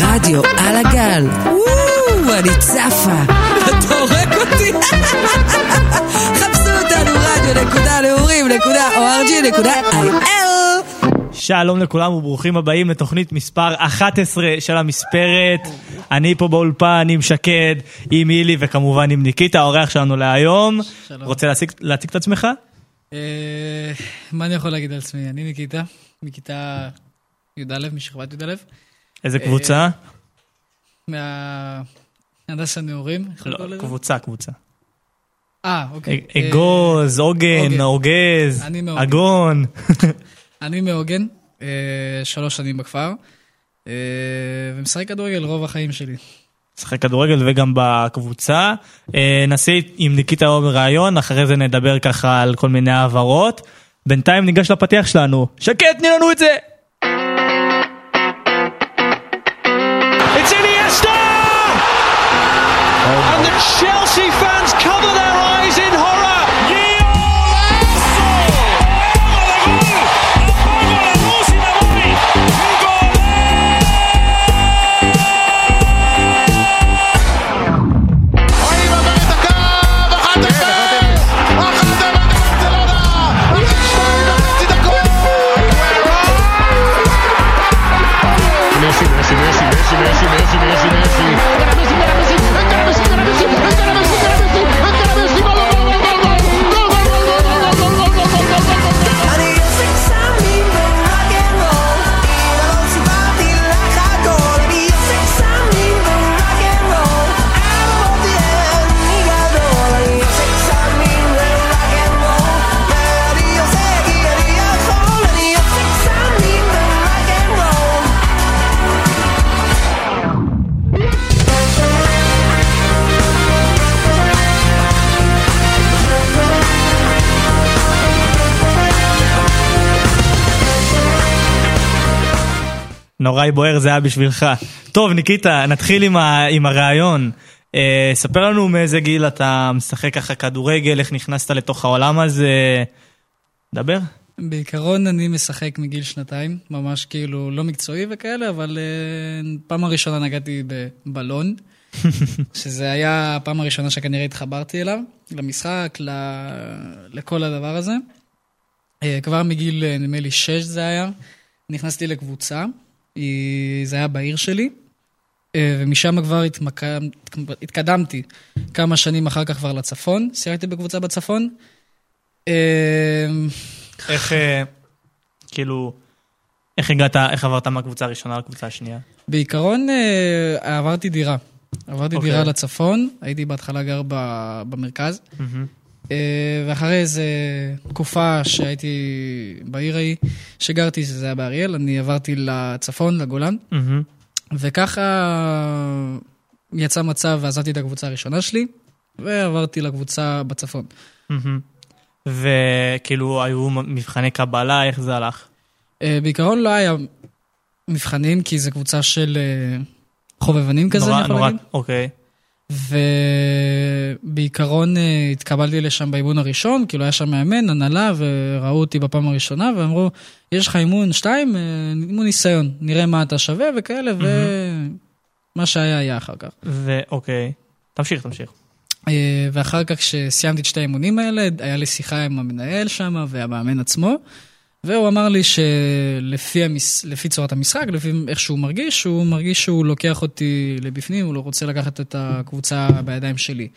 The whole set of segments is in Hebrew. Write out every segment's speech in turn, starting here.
רדיו על הגל. וואו, אני צפה. אתה הורג אותי. חפשו אותנו רדיו נקודה נעורים נקודה אורג'י נקודה איי-אל. שלום לכולם וברוכים הבאים לתוכנית מספר 11 של המספרת. אני פה באולפן עם שקד, עם הילי וכמובן עם ניקיטה, האורח שלנו להיום. שלום. רוצה להציג, להציג את עצמך? אה, מה אני יכול להגיד על עצמי? אני ניקיטה, מכיתה י"א, משכבת י"א, איזה קבוצה? מהנדס הנעורים, לא? קבוצה, קבוצה. אה, אוקיי. אג- אגוז, עוגן, עוגן. אורגז. אגון. אה, אני מעוגן, אה, שלוש שנים בכפר, אה, ומשחק כדורגל רוב החיים שלי. משחק כדורגל וגם בקבוצה. אה, נעשה עם ניקיטה היום ראיון, אחרי זה נדבר ככה על כל מיני העברות. בינתיים ניגש לפתיח שלנו. שקט, תני לנו את זה! Chelsea fans cover their נוראי בוער זה היה בשבילך. טוב, ניקיטה, נתחיל עם, ה, עם הרעיון. אה, ספר לנו מאיזה גיל אתה משחק ככה כדורגל, איך נכנסת לתוך העולם הזה. דבר. בעיקרון אני משחק מגיל שנתיים, ממש כאילו לא מקצועי וכאלה, אבל אה, פעם הראשונה נגעתי בבלון, שזה היה הפעם הראשונה שכנראה התחברתי אליו, למשחק, ל... לכל הדבר הזה. אה, כבר מגיל, אה, נדמה לי, שש זה היה, נכנסתי לקבוצה, זה היה בעיר שלי, אה, ומשם כבר התמק... התקדמתי כמה שנים אחר כך כבר לצפון, שיחקתי בקבוצה בצפון. אה, איך, אה, כאילו, איך הגעת, איך עברת מהקבוצה הראשונה לקבוצה השנייה? בעיקרון עברתי דירה. עברתי אוקיי. דירה לצפון, הייתי בהתחלה גר במרכז, מהמם. אה, ואחרי איזה תקופה שהייתי בעיר ההיא, שגרתי, שזה היה באריאל, אני עברתי לצפון, לגולן, מהמם. וככה יצא מצב ועזבתי את הקבוצה הראשונה שלי, ועברתי לקבוצה בצפון. מהמם. וכאילו, היו מבחני קבלה, איך זה הלך? אה, בעיקרון לא היה מבחנים, כי זו קבוצה של אה, חובבנים כזה, נורא- נורא-. אוקיי. ובעיקרון אה, התקבלתי לשם באימון הראשון, כאילו היה שם מאמן, הנהלה, וראו אותי בפעם הראשונה, ואמרו, יש לך אימון שתיים, אה, אימון ניסיון, נראה מה אתה שווה וכאלה, ומה שהיה היה אחר כך. ואוקיי. תמשיך, תמשיך. אה, ואחר כך, כשסיימתי את שתי האימונים האלה, היה לי שיחה עם המנהל שם והמאמן עצמו, והוא אמר לי שלפי המס... לפי צורת המשחק, לפי איך שהוא מרגיש, הוא מרגיש שהוא לוקח אותי לבפנים, הוא לא רוצה לקחת את הקבוצה בידיים שלי.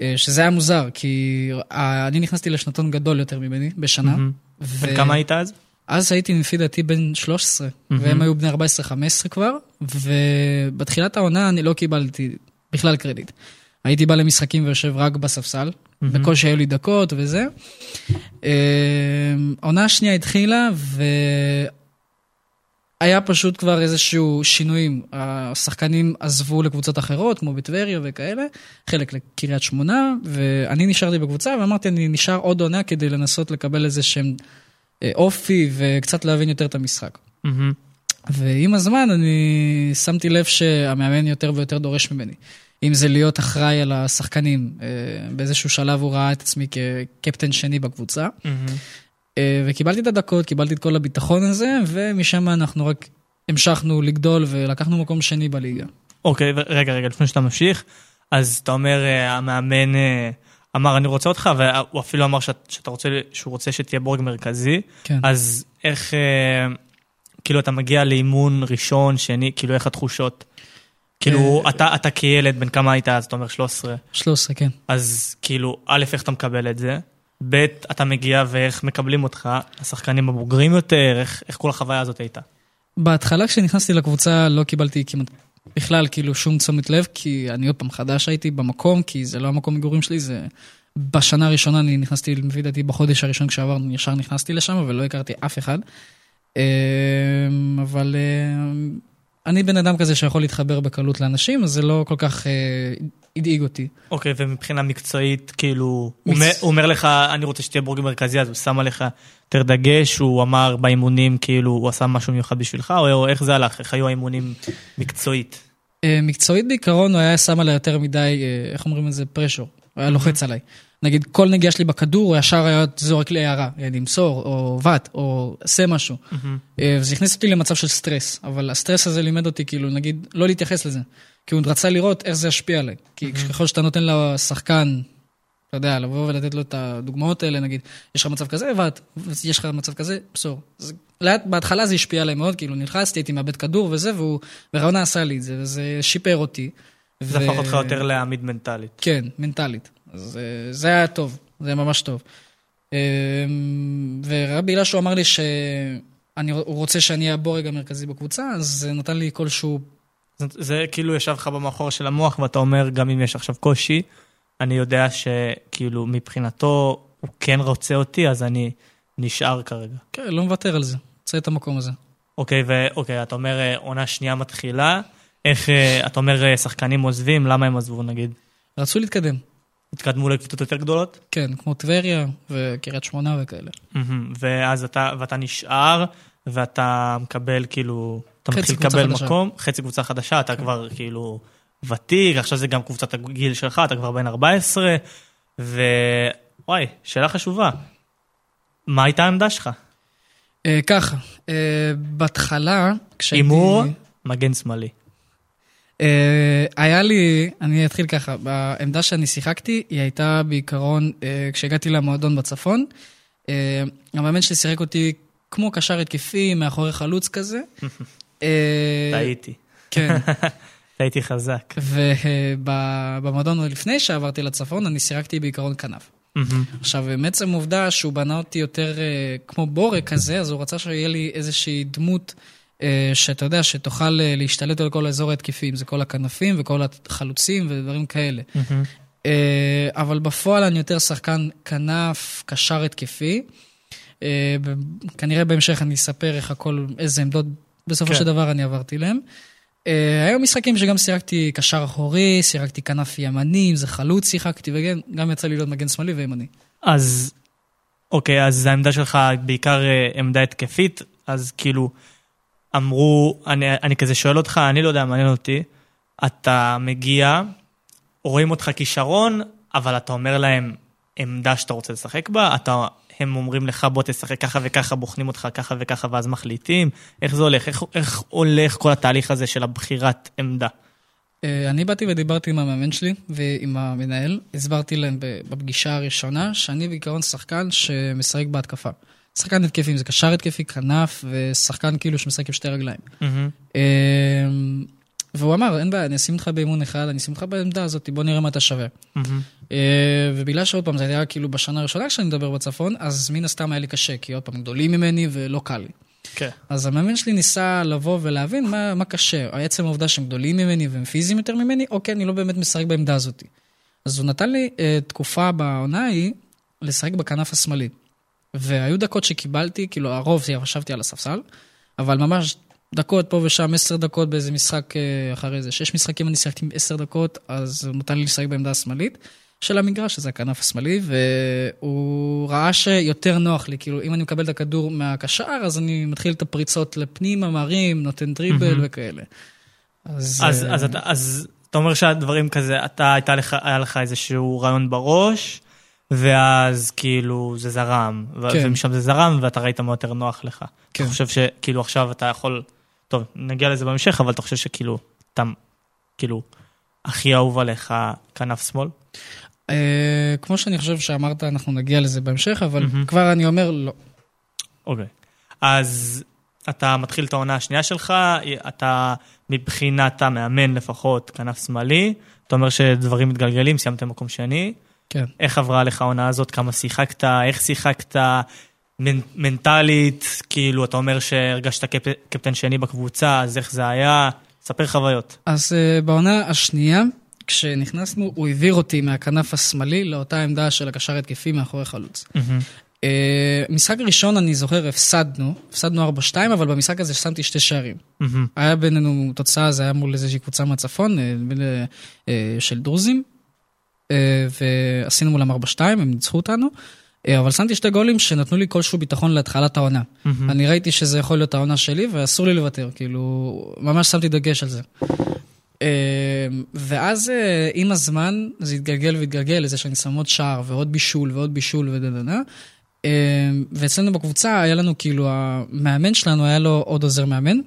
אה, שזה היה מוזר, כי אה, אני נכנסתי לשנתון גדול יותר ממני בשנה. מהמם. ו- בן כמה היית אז? אז הייתי לפי דעתי בן 13, מהמם. והם היו בני 14-15 כבר, ובתחילת העונה אני לא קיבלתי בכלל קרדיט. הייתי בא למשחקים ויושב רק בספסל, בקושי היו לי דקות וזה. אה, העונה השנייה התחילה, והיה פשוט כבר איזשהו שינויים. השחקנים עזבו לקבוצות אחרות, כמו בטבריה וכאלה, חלק לקריית שמונה, ואני נשארתי בקבוצה, ואמרתי, אני נשאר עוד עונה כדי לנסות לקבל איזה שהם אה, אופי וקצת להבין יותר את המשחק. ועם הזמן אני שמתי לב שהמאמן יותר ויותר דורש ממני. אם זה להיות אחראי על השחקנים, אה, באיזשהו שלב הוא ראה את עצמי כקפטן שני בקבוצה. אה, וקיבלתי את הדקות, קיבלתי את כל הביטחון הזה, ומשם אנחנו רק המשכנו לגדול ולקחנו מקום שני בליגה. אוקיי, ו- רגע, רגע, לפני שאתה ממשיך, אז אתה אומר, אה, המאמן אמר, אני רוצה אותך, והוא אפילו אמר שאת, שאתה רוצה, שהוא רוצה שתהיה בורג מרכזי, כן. אז איך, כאילו, אתה מגיע לאימון ראשון, שני, כאילו, איך התחושות? כאילו, אה, אתה, אתה כילד, בן כמה היית אז? אתה אומר 13. 13, כן. אז כאילו, א', איך אתה מקבל את זה? ב', אתה מגיע ואיך מקבלים אותך, השחקנים הבוגרים יותר, איך, איך כל החוויה הזאת הייתה? בהתחלה כשנכנסתי לקבוצה לא קיבלתי כמעט בכלל כאילו שום תשומת לב, כי אני עוד פעם חדש הייתי במקום, כי זה לא המקום מגורים שלי, זה... בשנה הראשונה אני נכנסתי, לפי דעתי בחודש הראשון כשעברנו, ישר נכנסתי לשם, ולא הכרתי אף אחד. אמ, אבל אמ, אני בן אדם כזה שיכול להתחבר בקלות לאנשים, אז זה לא כל כך אה, הדאיג אותי. אוקיי, ומבחינה מקצועית, כאילו, הוא אומר, הוא אומר לך, אני רוצה שתהיה בורג מרכזי, אז הוא שם עליך יותר דגש, הוא אמר באימונים, כאילו, הוא עשה משהו מיוחד בשבילך, או, או איך זה הלך, איך היו האימונים מקצועית? אה, מקצועית בעיקרון הוא היה שם עליי יותר מדי, אה, איך אומרים את זה? פרשור. הוא היה לוחץ עליי. נגיד, כל נגיעה שלי בכדור, הוא ישר היה זורק לי הערה, למסור, או בת, או עשה משהו. אה, וזה הכניס אותי למצב של סטרס, אבל הסטרס הזה לימד אותי, כאילו, נגיד, לא להתייחס לזה. כי הוא רצה לראות איך זה ישפיע עליי. כי ככל שאתה נותן לשחקן, אתה יודע, לבוא ולתת לו את הדוגמאות האלה, נגיד, יש לך מצב כזה, ואת, יש לך מצב כזה, בסור. אז לאט, בהתחלה זה השפיע עליי מאוד, כאילו, נלחצתי, הייתי מאבד כדור וזה, והוא ברעיונה עשה לי את זה, וזה שיפר אותי. זה הפך אותך יותר להעמיד מנטלית. כן, מנטלית. אז זה היה טוב, זה היה ממש טוב. ורק בגלל שהוא אמר לי שהוא רוצה שאני אהיה הבורג המרכזי בקבוצה, אז זה נתן לי כלשהו... זה, זה כאילו ישב לך במאחור של המוח, ואתה אומר, גם אם יש עכשיו קושי, אני יודע שכאילו מבחינתו הוא כן רוצה אותי, אז אני נשאר כרגע. כן, לא מוותר על זה. רוצה את המקום הזה. אוקיי, ואוקיי, אתה אומר אה, עונה שנייה מתחילה, איך, אה, אתה אומר אה, שחקנים עוזבים, למה הם עזבו נגיד? רצו להתקדם. התקדמו לקבוצות יותר גדולות? כן, כמו טבריה וקריית שמונה וכאלה. ואז אתה, ואתה נשאר, ואתה מקבל כאילו, אתה מתחיל לקבל חדשה. מקום, חצי קבוצה חדשה, אתה כבר כאילו ותיק, עכשיו זה גם קבוצת הגיל שלך, אתה כבר בן 14, ווואי, שאלה חשובה, מה הייתה העמדה שלך? אה, ככה, אה, בהתחלה, כשהייתי... הימור, מגן שמאלי. אה, היה לי, אני אתחיל ככה, בעמדה שאני שיחקתי, היא הייתה בעיקרון, אה, כשהגעתי למועדון בצפון, אה, המאמן שלי שיחק אותי כמו קשר התקפי, מאחורי חלוץ כזה. טעיתי. כן, טעיתי חזק. ובמועדון לפני שעברתי לצפון, אני שיחקתי בעיקרון כנף. עכשיו, מעצם העובדה שהוא בנה אותי יותר כמו בורג כזה, אז הוא רצה שיהיה לי איזושהי דמות שאתה יודע, שתוכל אה, להשתלט על כל האזור ההתקפי, אם זה כל הכנפים וכל החלוצים ודברים כאלה. אה, אבל בפועל אני יותר שחקן כנף, קשר התקפי. אה, כנראה בהמשך אני אספר איך הכל, איזה עמדות בסופו כן. של דבר אני עברתי להם. אה, היו משחקים שגם שיחקתי קשר אחורי, שיחקתי כנף ימני, אם זה חלוץ שיחקתי, וגם גם יצא לי להיות מגן שמאלי וימני. אז, אוקיי, אז העמדה שלך בעיקר אה, עמדה התקפית, אז כאילו, אמרו, אני, אני כזה שואל אותך, אני לא יודע, מעניין אותי, אתה מגיע, רואים אותך כישרון, אבל אתה אומר להם עמדה שאתה רוצה לשחק בה, אתה, הם אומרים לך בוא תשחק ככה וככה, בוחנים אותך ככה וככה ואז מחליטים, איך זה הולך, איך, איך הולך כל התהליך הזה של הבחירת עמדה? אה, אני באתי ודיברתי עם המאמן שלי ועם המנהל, הסברתי להם בפגישה הראשונה שאני בעיקרון שחקן שמשחק בהתקפה. שחקן התקפי, אם זה קשר התקפי, כנף, ושחקן כאילו שמשחק עם שתי רגליים. אה, והוא אמר, אין בעיה, אני אשים אותך באימון אחד, אני אשים אותך בעמדה הזאת, בוא נראה מה אתה שווה. אה, ובגלל שעוד פעם, זה היה כאילו בשנה הראשונה כשאני מדבר בצפון, אז מן הסתם היה לי קשה, כי עוד פעם, גדולים ממני ולא קל לי. כן. אז המאמן שלי ניסה לבוא ולהבין מה, מה קשה. עצם העובדה שהם גדולים ממני והם פיזיים יותר ממני, אוקיי, אני לא באמת משחק בעמדה הזאת. אז הוא נתן לי אה, תקופה בעונה ההיא לשחק בכנף השמאלי. והיו דקות שקיבלתי, כאילו הרוב ישבתי על הספסל, אבל ממש דקות פה ושם, עשר דקות באיזה משחק אה, אחרי זה. שש משחקים אני שיחקתי עם עשר דקות, אז הוא נתן לי לשחק בעמדה השמאלית של המגרש, שזה הכנף השמאלי, והוא ראה שיותר נוח לי, כאילו אם אני מקבל את הכדור מהקשר, אז אני מתחיל את הפריצות לפנימה, מרים, נותן דריבל מהמם. וכאלה. אז, אז, אה, אז, אתה, אז אתה אומר שהדברים כזה, אתה, הייתה לך, היה לך איזשהו רעיון בראש, ואז כאילו זה זרם, כן. ומשם זה זרם, ואתה ראית מה יותר נוח לך. כן. אני חושב שכאילו עכשיו אתה יכול, טוב, נגיע לזה בהמשך, אבל אתה חושב שכאילו, אתה, כאילו, הכי אהוב עליך כנף שמאל? אה, כמו שאני חושב שאמרת, אנחנו נגיע לזה בהמשך, אבל כבר אני אומר, לא. אוקיי. אז אתה מתחיל את העונה השנייה שלך, אתה מבחינת המאמן לפחות כנף שמאלי, אתה אומר שדברים מתגלגלים, סיימת מקום שני. כן. איך עברה לך העונה הזאת, כמה שיחקת, איך שיחקת, מנ- מנטלית, כאילו, אתה אומר שהרגשת קפ... קפטן שני בקבוצה, אז איך זה היה? ספר חוויות. אז uh, בעונה השנייה, כשנכנסנו, הוא העביר אותי מהכנף השמאלי לאותה עמדה של הקשר התקפי מאחורי חלוץ. Uh, משחק ראשון, אני זוכר, הפסדנו, הפסדנו 4-2, אבל במשחק הזה שמתי שתי שערים. מהמם. היה בינינו תוצאה, זה היה מול איזושהי קבוצה מהצפון, אה, אה, של דרוזים, ועשינו מולם 4-2, הם ניצחו אותנו. אה, אבל שמתי שתי גולים שנתנו לי כלשהו ביטחון להתחלת העונה. אני ראיתי שזה יכול להיות העונה שלי, ואסור לי לוותר, כאילו, ממש שמתי דגש על זה. אה, ואז אה, עם הזמן זה התגלגל והתגלגל לזה שאני שם עוד שער ועוד בישול ועוד בישול ודדדה. אה, ואצלנו בקבוצה היה לנו כאילו, המאמן שלנו היה לו עוד עוזר מאמן.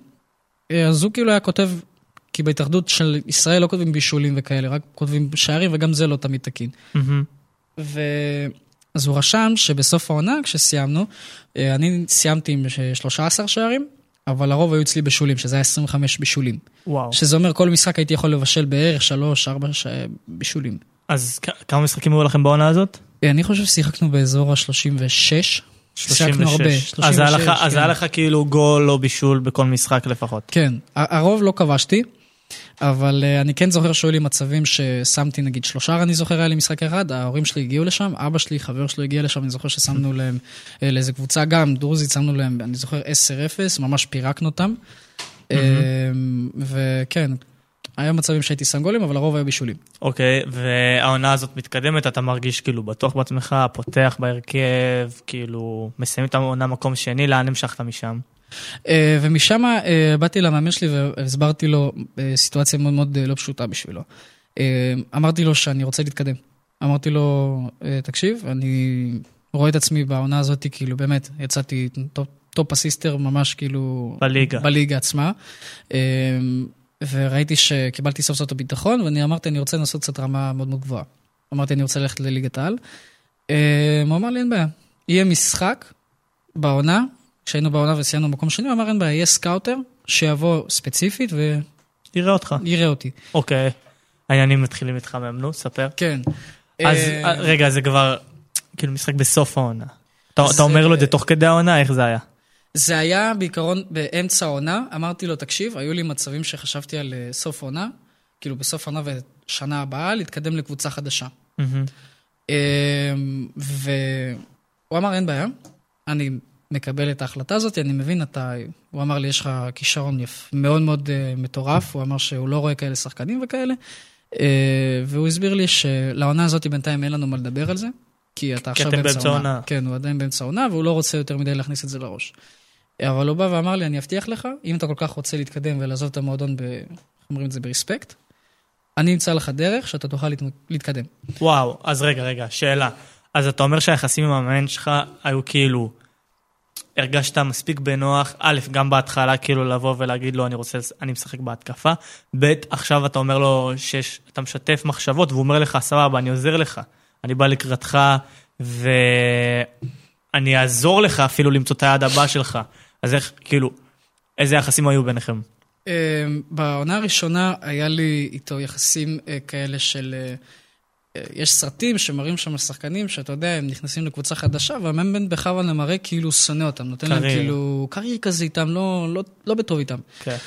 אה, אז הוא כאילו היה כותב, כי בהתאחדות של ישראל לא כותבים בישולים וכאלה, רק כותבים שערים וגם זה לא תמיד תקין. מהמם. ו... אז הוא רשם שבסוף העונה, כשסיימנו, אה, אני סיימתי עם 13 שערים, אבל הרוב היו אצלי בישולים, שזה היה 25 בישולים. וואו. שזה אומר כל משחק הייתי יכול לבשל בערך 3-4 ש... בישולים. אז כ- כמה משחקים היו לכם בעונה הזאת? אה, אני חושב ששיחקנו באזור ה-36. שיחקנו הרבה, 36. אז היה לך- 36, אז כן. היה לך כאילו גול או בישול בכל משחק לפחות. כן, הרוב לא כבשתי, אבל uh, אני כן זוכר שהיו לי מצבים ששמתי נגיד שלושה, אני זוכר היה לי משחק אחד, ההורים שלי הגיעו לשם, אבא שלי, חבר שלי הגיע לשם, אני זוכר ששמנו להם uh, לאיזה קבוצה גם, דרוזית, שמנו להם, אני זוכר 10-0, ממש פירקנו אותם. Uh, וכן, היה מצבים שהייתי שם גולים, אבל הרוב היה בישולים. אוקיי, והעונה הזאת מתקדמת, אתה מרגיש כאילו בטוח בעצמך, פותח בהרכב, כאילו, מסיים את העונה מקום שני, לאן המשכת משם? אה, ומשם אה, באתי למאמן שלי והסברתי לו אה, סיטואציה מאוד מאוד לא פשוטה בשבילו. אמרתי לו שאני רוצה להתקדם. אמרתי לו, תקשיב, אני רואה את עצמי בעונה הזאת, כאילו באמת, יצאתי top, top assister ממש כאילו... בליגה. בליגה עצמה. וראיתי שקיבלתי סוף סוף את הביטחון, ואני אמרתי, אני רוצה לנסות קצת רמה מאוד מאוד גבוהה. אמרתי, אני רוצה ללכת לליגת העל. הוא אמר לי, אין בעיה. יהיה משחק בעונה, כשהיינו בעונה וסיימנו במקום שני, הוא אמר, אין בעיה, יהיה סקאוטר שיבוא ספציפית נראה אותך. ויראה אותי. אוקיי. העניינים מתחילים להתחמם, נו, ספר. כן. אז אה, אה, רגע, זה כבר, כאילו, משחק בסוף העונה. אתה אומר לו את זה תוך כדי העונה, איך זה היה? זה היה בעיקרון באמצע העונה, אמרתי לו, תקשיב, היו לי מצבים שחשבתי על אה, סוף העונה, כאילו בסוף העונה ושנה הבאה, להתקדם לקבוצה חדשה. אמ, והוא אמר, אין בעיה, אני מקבל את ההחלטה הזאת, אני מבין, אתה... הוא אמר לי, יש לך כישרון יפ... מאוד מאוד uh, מטורף, הוא אמר שהוא לא רואה כאלה שחקנים וכאלה, uh, והוא הסביר לי שלעונה הזאת בינתיים אין לנו מה לדבר על זה, כי אתה עכשיו אתם באמצע. עונה. כן, הוא עדיין באמצע העונה, והוא לא רוצה יותר מדי להכניס את זה לראש. אבל הוא בא ואמר לי, אני אבטיח לך, אם אתה כל כך רוצה להתקדם ולעזוב את המועדון, ב... איך אומרים את זה? ברספקט, אני אמצא לך דרך שאתה תוכל להת... להתקדם. וואו, אז רגע, רגע, שאלה. אז אתה אומר שהיחסים עם המאמן שלך היו כאילו, הרגשת מספיק בנוח, א', גם בהתחלה כאילו לבוא ולהגיד לו, אני רוצה, אני משחק בהתקפה, ב', עכשיו אתה אומר לו שאתה משתף מחשבות, והוא אומר לך, סבבה, אני עוזר לך, אני בא לקראתך, ואני אעזור לך אפילו למצוא את היעד הבא שלך. אז איך, כאילו, איזה יחסים היו ביניכם? אמ, בעונה הראשונה היה לי איתו יחסים אה, כאלה של... אה, אה, יש סרטים שמראים שם שחקנים שאתה יודע, הם נכנסים לקבוצה חדשה, והמאמן בכוונה מראה כאילו שונא אותם, נותן להם קרייר. כאילו קרייר כזה איתם, לא, לא, לא בטוב איתם. כן.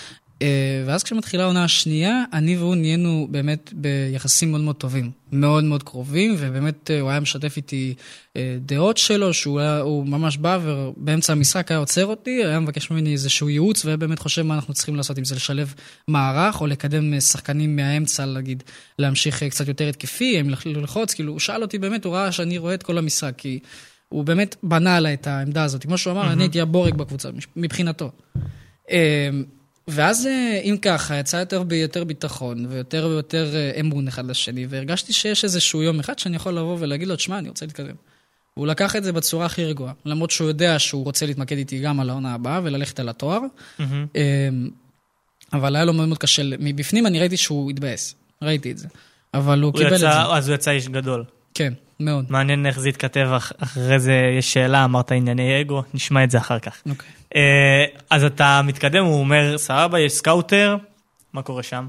אה, ואז כשמתחילה העונה השנייה, אני והוא נהיינו באמת ביחסים מאוד מאוד טובים, מאוד מאוד קרובים, ובאמת אה, הוא היה משתף איתי אה, דעות שלו, שהוא היה, ממש בא ובאמצע המשחק היה עוצר אותי, היה מבקש ממני איזשהו ייעוץ, והיה באמת חושב מה אנחנו צריכים לעשות, אם זה לשלב מערך, או לקדם שחקנים מהאמצע, נגיד, להמשיך קצת יותר התקפי, אם לח- ללחוץ, כאילו, הוא שאל אותי באמת, הוא ראה שאני רואה את כל המשחק, כי הוא באמת בנה עליי את העמדה הזאת. כמו שהוא אמר, אני הייתי הבורג בקבוצה, מבחינתו. ואז אה, אם ככה, יצא יותר ביותר ביטחון ויותר ויותר אה, אמון אחד לשני, והרגשתי שיש איזשהו יום אחד שאני יכול לבוא ולהגיד לו, תשמע, אני רוצה להתקדם. והוא לקח את זה בצורה הכי רגועה, למרות שהוא יודע שהוא רוצה להתמקד איתי גם על העונה הבאה וללכת על התואר. מהמם. אה, אבל היה לו מאוד מאוד קשה, מבפנים אני ראיתי שהוא התבאס, ראיתי את זה. אבל הוא הוא קיבל את זה. יצא, אז הוא יצא איש גדול. כן, מאוד. מעניין איך זה יתכתב, אח- אחרי זה יש שאלה, אמרת ענייני אגו, נשמע את זה אחר כך. אוקיי. אה, אז אתה מתקדם, הוא אומר, סבבה, יש סקאוטר, מה קורה שם?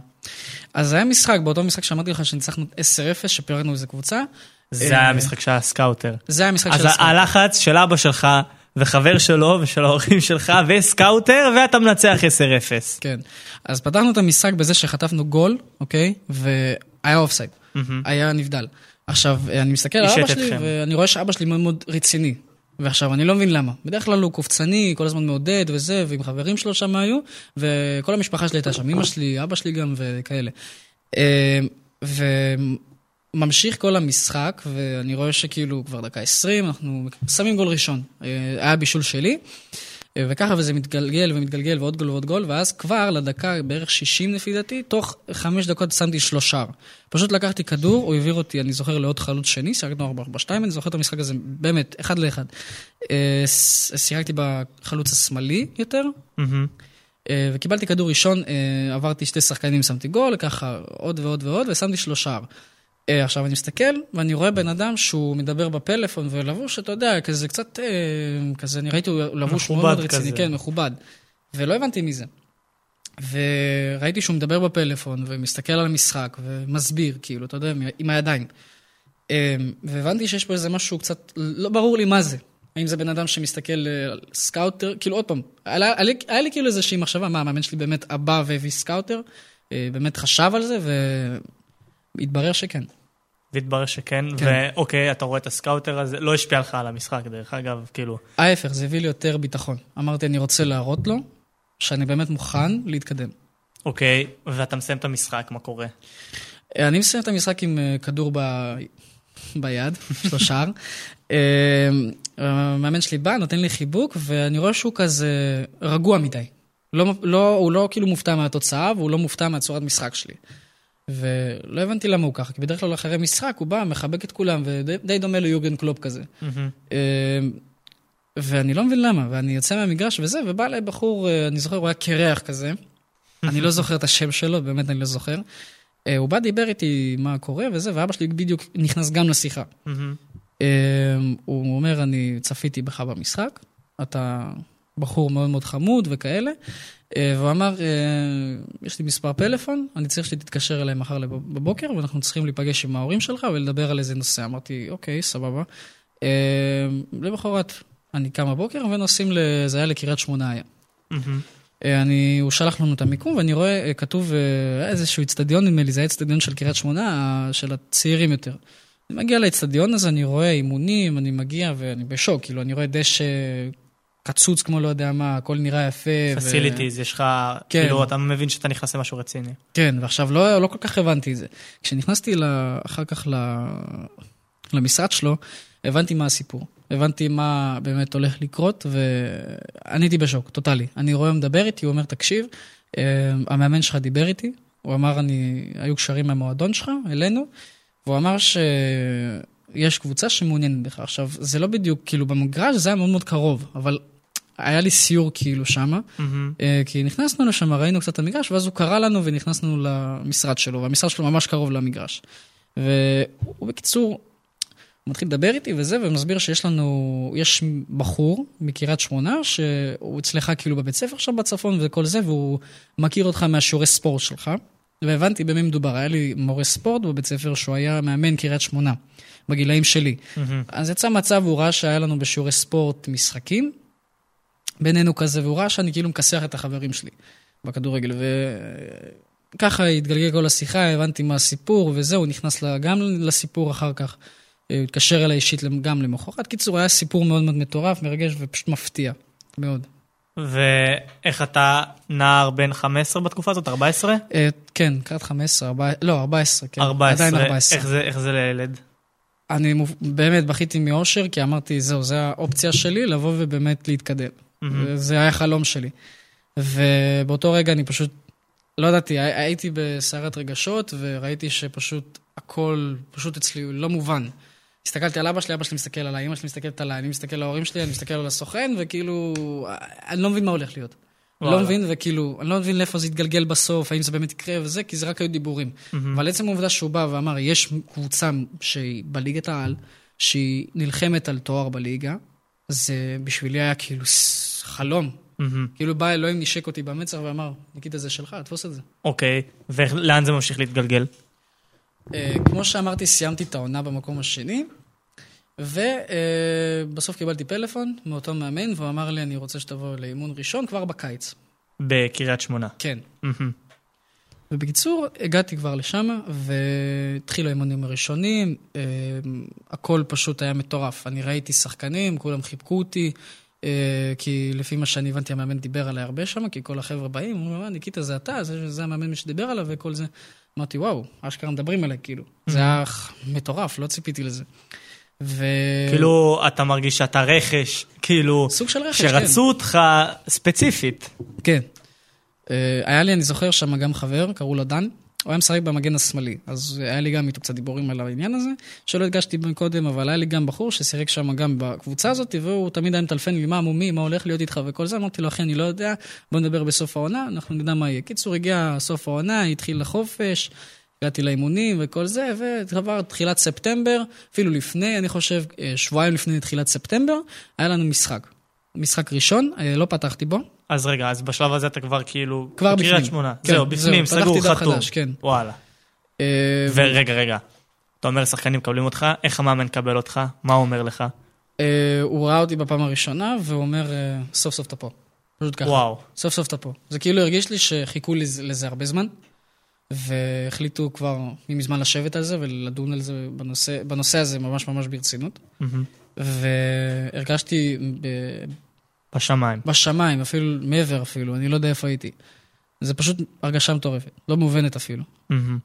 אז היה משחק, באותו משחק שאמרתי לך שניצחנו 10-0, שפירקנו איזה קבוצה. זה אה, היה המשחק של הסקאוטר. זה היה המשחק אז של הסקאוט. הלחץ של אבא שלך, וחבר שלו, ושל ההורים שלך, וסקאוטר, ואתה מנצח 10-0. כן. אז פתחנו את המשחק בזה שחטפנו גול, אוקיי? והיה אופסייד. היה נבדל. עכשיו, אני מסתכל על אבא שלי, אתכם. ואני רואה שאבא שלי מאוד מאוד רציני. ועכשיו, אני לא מבין למה. בדרך כלל הוא קופצני, כל הזמן מעודד וזה, ועם חברים שלו שם היו, וכל המשפחה שלי הייתה שם, אמא שלי, אבא שלי גם, וכאלה. אה, וממשיך כל המשחק, ואני רואה שכאילו כבר דקה 20, אנחנו שמים גול ראשון. אה, היה בישול שלי. וככה וזה מתגלגל ומתגלגל ועוד גול ועוד גול, ואז כבר לדקה בערך 60 לפי דעתי, תוך חמש דקות שמתי שלושה. פשוט לקחתי כדור, הוא העביר אותי, אני זוכר, לעוד חלוץ שני, שיחקנו 4 4 2 אני זוכר את המשחק הזה באמת, אחד לאחד. אה, שיחקתי בחלוץ השמאלי יותר. אה, וקיבלתי כדור ראשון, אה, עברתי שתי שחקנים, שמתי גול, ככה עוד ועוד ועוד, ושמתי שלושה. אה, עכשיו אני מסתכל, ואני רואה בן אדם שהוא מדבר בפלאפון ולבוש, אתה יודע, כזה קצת, אה, כזה, אני ראיתי, הוא לבוש מאוד מאוד רציני. כן, מכובד. ולא הבנתי מי זה. וראיתי שהוא מדבר בפלאפון, ומסתכל על המשחק, ומסביר, כאילו, אתה יודע, עם הידיים. אה, והבנתי שיש פה איזה משהו קצת, לא ברור לי מה זה. האם זה בן אדם שמסתכל על סקאוטר, כאילו עוד פעם, היה, היה, לי- היה לי כאילו איזושהי מחשבה, מה, המאמן שלי באמת הבא והביא סקאוטר, באמת חשב על זה, והתברר שכן. והתברר שכן, כן. ואוקיי, אתה רואה את הסקאוטר הזה, לא השפיע לך על המשחק, דרך אגב, כאילו. ההפך, זה הביא לי יותר ביטחון. אמרתי, אני רוצה להראות לו שאני באמת מוכן להתקדם. אוקיי, ואתה מסיים את המשחק, מה קורה? אה, אני מסיים את המשחק עם אה, כדור ב... ביד, יש לו שער. אה, המאמן שלי בא, נותן לי חיבוק, ואני רואה שהוא כזה רגוע מדי. לא, לא, הוא לא כאילו מופתע מהתוצאה, והוא לא מופתע מהצורת משחק שלי. ולא הבנתי למה הוא ככה, כי בדרך כלל אחרי משחק הוא בא, מחבק את כולם, ודי דומה ליוגן קלופ כזה. אה, ואני לא מבין למה, ואני יוצא מהמגרש וזה, ובא אליי בחור, אה, אני זוכר, הוא היה קרח כזה. אני לא זוכר את השם שלו, באמת אני לא זוכר. אה, הוא בא, דיבר איתי מה קורה וזה, ואבא שלי בדיוק נכנס גם לשיחה. אה, הוא אומר, אני צפיתי בך במשחק, אתה בחור מאוד מאוד חמוד וכאלה. אה, והוא אמר, אה, יש לי מספר פלאפון, אני צריך שתתקשר אליי מחר בבוקר, ואנחנו צריכים להיפגש עם ההורים שלך ולדבר על איזה נושא. אמרתי, אוקיי, סבבה. אה, למחרת אני קם בבוקר ונוסעים, ל... זה היה לקריית שמונה היה. אני, הוא שלח לנו את המיקום, ואני רואה, אה, כתוב איזשהו איצטדיון, נדמה לי, זה היה איצטדיון של קריית שמונה, של הצעירים יותר. אני מגיע לאיצטדיון הזה, אני רואה אימונים, אני מגיע ואני בשוק, כאילו, אני רואה דשא קצוץ כמו לא יודע מה, הכל נראה יפה. ו- פסיליטיז, יש לך, כן. כאילו, אתה מבין שאתה נכנס למשהו רציני. כן, ועכשיו לא, לא כל כך הבנתי את זה. כשנכנסתי לה, אחר כך ל, למשרד שלו, הבנתי מה הסיפור. הבנתי מה באמת הולך לקרות, ואני הייתי בשוק, טוטאלי. אני רואה הוא מדבר איתי, הוא אומר, תקשיב, אה, המאמן שלך דיבר איתי, הוא אמר, אני, היו קשרים מהמועדון שלך, אלינו, והוא אמר שיש קבוצה שמעוניינת בך. עכשיו, זה לא בדיוק, כאילו, במגרש זה היה מאוד מאוד קרוב, אבל היה לי סיור כאילו שמה. מהמם. אה, כי נכנסנו לשם, ראינו קצת את המגרש, ואז הוא קרא לנו ונכנסנו למשרד שלו, והמשרד שלו ממש קרוב למגרש. והוא בקיצור, הוא מתחיל לדבר איתי וזה, ומסביר שיש לנו, יש בחור מקריית שמונה, שהוא אצלך כאילו בבית ספר שם בצפון וכל זה, והוא מכיר אותך מהשיעורי ספורט שלך. והבנתי במי מדובר, היה לי מורה ספורט בבית ספר שהוא היה מאמן קריית שמונה, בגילאים שלי. מהמם. אז יצא מצב, הוא ראה שהיה לנו בשיעורי ספורט משחקים, בינינו כזה, והוא ראה שאני כאילו מכסח את החברים שלי בכדורגל, וככה התגלגל כל השיחה, הבנתי מה הסיפור, וזהו, הוא נכנס גם לסיפור אחר כך. הוא התקשר אליי אישית גם למחרת. קיצור, היה סיפור מאוד מאוד מטורף, מרגש ופשוט מפתיע. מאוד. ואיך אתה נער בן 15 בתקופה הזאת? 14? אה, כן, קראת 15, 14, לא, 14, כן. 14. עדיין 14. איך זה- איך זה לילד? אני באמת בכיתי מאושר, כי אמרתי, זהו, זו האופציה שלי לבוא ובאמת להתקדם. מהמם. זה היה חלום שלי. ובאותו רגע אני פשוט, לא ידעתי, הי- הייתי בסערת רגשות, וראיתי שפשוט הכל, פשוט אצלי לא מובן. הסתכלתי על אבא שלי, אבא שלי מסתכל עליי, אמא שלי מסתכלת עליי, אני מסתכל על ההורים שלי, אני מסתכל על הסוכן, וכאילו, אני לא מבין מה הולך להיות. אני וואלה. לא מבין, וכאילו, אני לא מבין לאיפה זה יתגלגל בסוף, האם זה באמת יקרה וזה, כי זה רק היו דיבורים. אבל עצם העובדה שהוא בא ואמר, יש קבוצה שהיא בליגת העל, שהיא נלחמת על תואר בליגה, זה בשבילי היה כאילו חלום. מהמם. כאילו בא אלוהים, נשק אותי במצח ואמר, ניקיטה זה שלך, תפוס את זה. אוקיי, ולאן זה ממשיך להתגלגל? אה, כמו שאמרתי, סיימתי את העונה במקום השני, ובסוף קיבלתי פלאפון מאותו מאמן, והוא אמר לי, אני רוצה שתבוא לאימון ראשון כבר בקיץ. בקריית שמונה. כן. מהמם. ובקיצור, הגעתי כבר לשם, והתחילו האימונים הראשונים, אה, הכל פשוט היה מטורף. אני ראיתי שחקנים, כולם חיבקו אותי, אה, כי לפי מה שאני הבנתי, המאמן דיבר עליי הרבה שם, כי כל החבר'ה באים, אומרים, "אה, ניקיטה זה אתה, זה, זה המאמן שדיבר עליו וכל זה. אמרתי, וואו, אשכרה מדברים עליי, כאילו. זה היה מטורף, לא ציפיתי לזה. ו... כאילו, אתה מרגיש שאתה רכש, כאילו, סוג של רכש, כן. שרצו אותך ספציפית. כן. אה, היה לי, אני זוכר שם גם חבר, קראו לו דן, הוא היה משחק במגן השמאלי, אז היה לי גם איתו קצת דיבורים על העניין הזה, שלא הדגשתי קודם, אבל היה לי גם בחור ששיחק שם גם בקבוצה הזאת, והוא תמיד היה מטלפן לי, מה מומי, מה הולך להיות איתך וכל זה, אמרתי לו, אחי, אני לא יודע, בוא נדבר בסוף העונה, אנחנו נדע מה יהיה. קיצור, הגיע סוף העונה, התחיל החופש, הגעתי לאימונים וכל זה, וכבר תחילת ספטמבר, אפילו לפני, אני חושב, אה, שבועיים לפני תחילת ספטמבר, היה לנו משחק. משחק ראשון, אה, לא פתחתי בו, אז רגע, אז בשלב הזה אתה כבר כאילו... כבר בקריית בפנים. שמונה. כן, זהו, בפנים, זהו, סגור, חתום. חדש, כן. וואלה. אה, ורגע, רגע. אתה אומר שחקנים מקבלים אותך, איך המאמן מקבל אותך? מה הוא אומר לך? אה, הוא ראה אותי בפעם הראשונה, והוא אומר, אה, סוף סוף אתה פה. פשוט ככה. וואו. סוף סוף אתה פה. זה כאילו הרגיש לי שחיכו לזה, לזה הרבה זמן, והחליטו כבר מזמן לשבת על זה ולדון על זה בנושא, בנושא הזה ממש ממש ברצינות. מהמם. והרגשתי בשמיים. בשמיים, אפילו מעבר אפילו, אני לא יודע איפה הייתי. זה פשוט הרגשה מטורפת, לא מובנת אפילו. מהמם.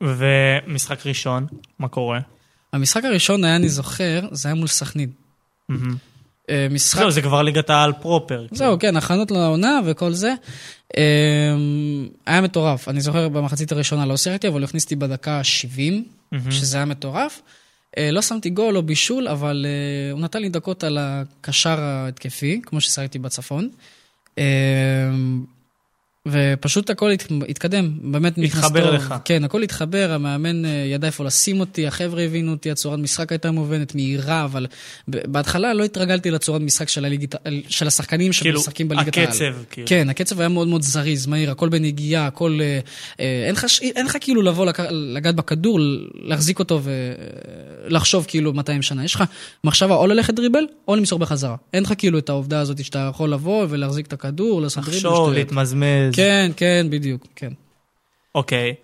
ומשחק ראשון, מה קורה? המשחק הראשון היה, אני זוכר, זה היה מול סכנין. אה, משחק... זהו, זה כבר ליגת העל פרופר. זהו, כן, הכנות לעונה וכל זה. אמ, היה מטורף. אני זוכר במחצית הראשונה לא שיחקתי, אבל הוא הכניס אותי בדקה ה-70, שזה היה מטורף. אה, לא שמתי גול או בישול, אבל אה, הוא נתן לי דקות על הקשר ההתקפי, כמו ששיחקתי בצפון. ופשוט הכל הת- התקדם, באמת נכנס התחבר טוב. לך. כן, הכל התחבר, המאמן אה, ידע איפה לשים אותי, החבר'ה הבינו אותי, הצורת משחק הייתה מובנת, מהירה, אבל בהתחלה לא התרגלתי לצורת משחק של, הליגית, של השחקנים כאילו, שמשחקים בליגת העל. הקצב, כאילו. כן, הקצב היה מאוד מאוד זריז, מהיר, הכל בנגיעה, הכל... אה, אה, אין לך, ש- אין לך כאילו לבוא לק- לגעת בכדור, להחזיק אותו ולחשוב כאילו 200 שנה. יש לך מחשבה או ללכת דריבל, או למסור בחזרה. אין לך כאילו את העובדה הזאת שאתה יכול לבוא ולהחזיק את הכדור, לעשות דריבל. לחשוב, שטויות. להתמזמז. כן, כן, בדיוק, כן. אוקיי.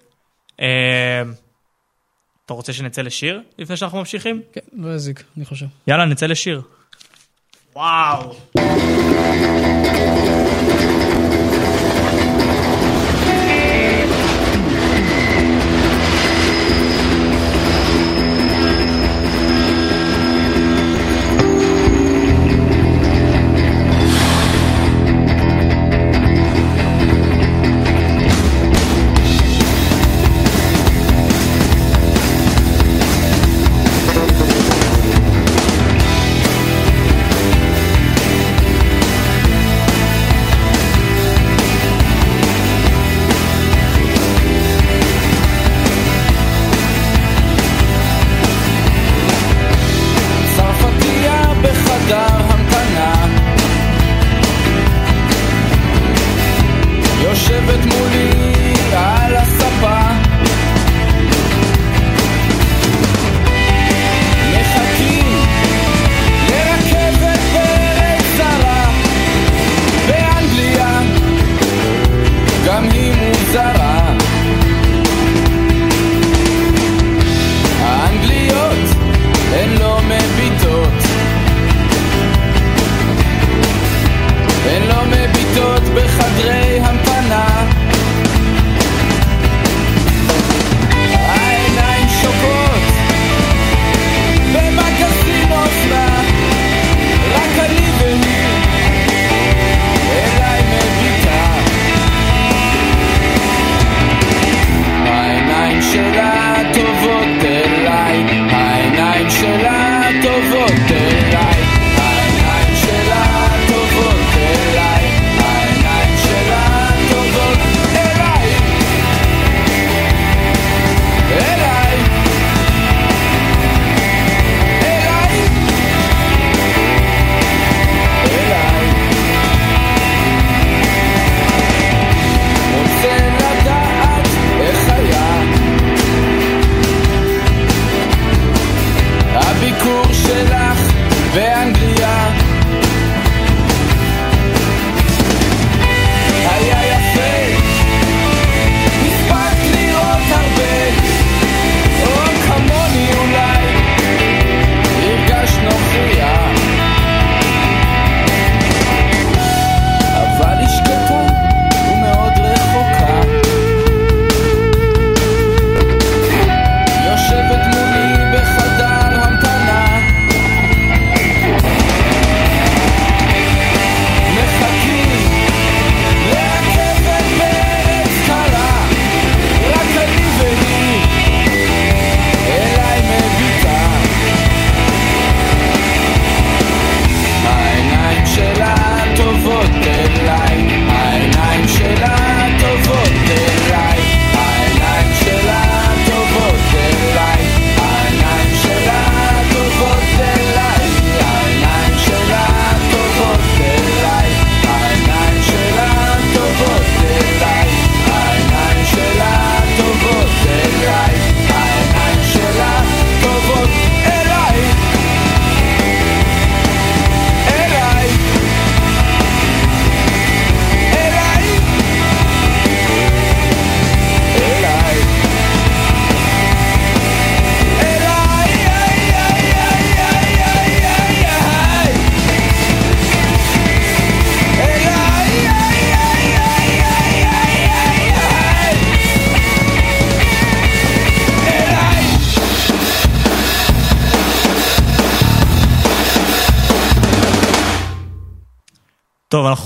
אה, אתה רוצה שנצא לשיר לפני שאנחנו ממשיכים? כן, לא יזיק, אני חושב. יאללה, נצא לשיר. וואו.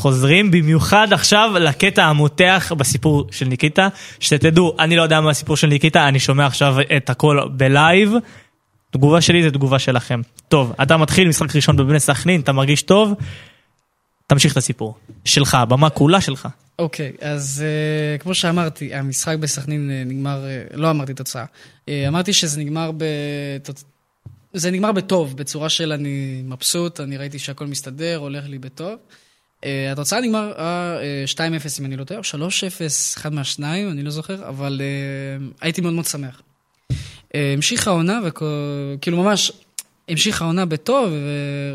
חוזרים במיוחד עכשיו לקטע המותח בסיפור של ניקיטה. שתדעו, אני לא יודע מה הסיפור של ניקיטה, אני שומע עכשיו את הכל בלייב. תגובה שלי זה תגובה שלכם. טוב, אתה מתחיל משחק ראשון בבני סכנין, אתה מרגיש טוב, תמשיך את הסיפור. שלך, הבמה כולה שלך. אוקיי, אז uh, כמו שאמרתי, המשחק בסכנין uh, נגמר, uh, לא אמרתי תוצאה. Uh, אמרתי שזה נגמר ב... תוצ... זה נגמר בטוב, בצורה של אני מבסוט, אני ראיתי שהכל מסתדר, הולך לי בטוב. Uh, התוצאה נגמרה uh, 2-0 אם אני לא טועה, או 3-0, אחד מהשניים, אני לא זוכר, אבל הייתי מאוד מאוד שמח. המשיכה העונה, וכאילו ממש, המשיכה העונה בטוב,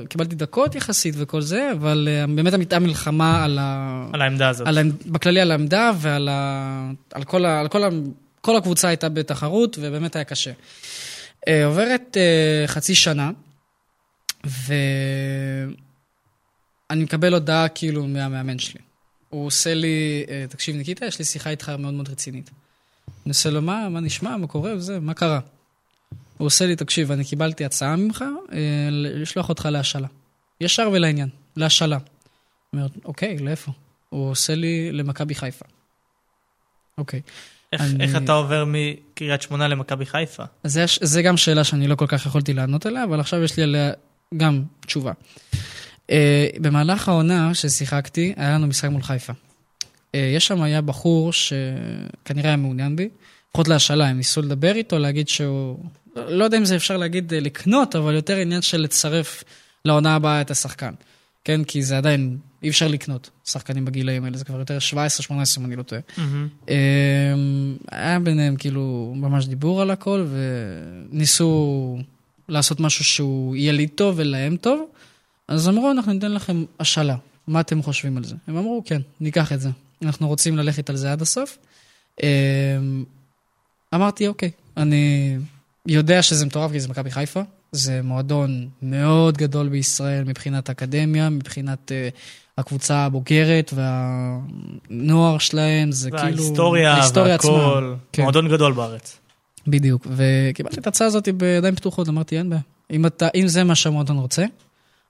וקיבלתי דקות יחסית וכל זה, אבל באמת הייתה מלחמה על ה... על העמדה הזאת. על, בכללי על העמדה ועל ה, על כל, ה, על כל, ה, כל הקבוצה הייתה בתחרות, ובאמת היה קשה. אה, עוברת אה, חצי שנה, ואני מקבל הודעה כאילו מהמאמן שלי. הוא עושה לי, אה, תקשיב ניקיטה, יש לי שיחה איתך מאוד מאוד רצינית. אני עושה לו, מה, מה נשמע, מה קורה וזה, מה קרה? הוא עושה לי, תקשיב, אני קיבלתי הצעה ממך אה, לשלוח אותך להשאלה. ישר ולעניין, להשאלה. אני אומר, אוקיי, לאיפה? הוא עושה לי למכבי חיפה. אוקיי. איך, אני- איך אתה עובר מקריית שמונה למכבי חיפה? זה, זה גם שאלה שאני לא כל כך יכולתי לענות עליה, אבל עכשיו יש לי עליה גם תשובה. Uh, במהלך העונה ששיחקתי, היה לנו משחק מול חיפה. Uh, יש שם היה בחור שכנראה היה מעוניין בי, לפחות להשאלה, הם ניסו לדבר איתו, להגיד שהוא... לא יודע אם זה אפשר להגיד אה, לקנות, אבל יותר עניין של לצרף לעונה הבאה את השחקן. כן, כי זה עדיין, אי אפשר לקנות שחקנים בגילאים האלה, זה כבר יותר 17-18 אם אני לא טועה. אמ, היה ביניהם כאילו ממש דיבור על הכל, וניסו לעשות משהו שהוא יהיה לי טוב ולהם טוב, אז אמרו, אנחנו ניתן לכם השאלה, מה אתם חושבים על זה? הם אמרו, כן, ניקח את זה, אנחנו רוצים ללכת על זה עד הסוף. אמ, אמרתי, אוקיי, אני יודע שזה מטורף, כי זה מכבי חיפה, זה מועדון מאוד גדול בישראל מבחינת אקדמיה, מבחינת אה, הקבוצה הבוגרת והנוער שלהם, זה כאילו... וההיסטוריה ההיסטוריה והכל. עצמה. כן. מועדון גדול בארץ. בדיוק, וקיבלתי את ההצעה הזאת בידיים פתוחות, אמרתי, אין בעיה. אם, אתה, אם זה מה שהמועדון רוצה,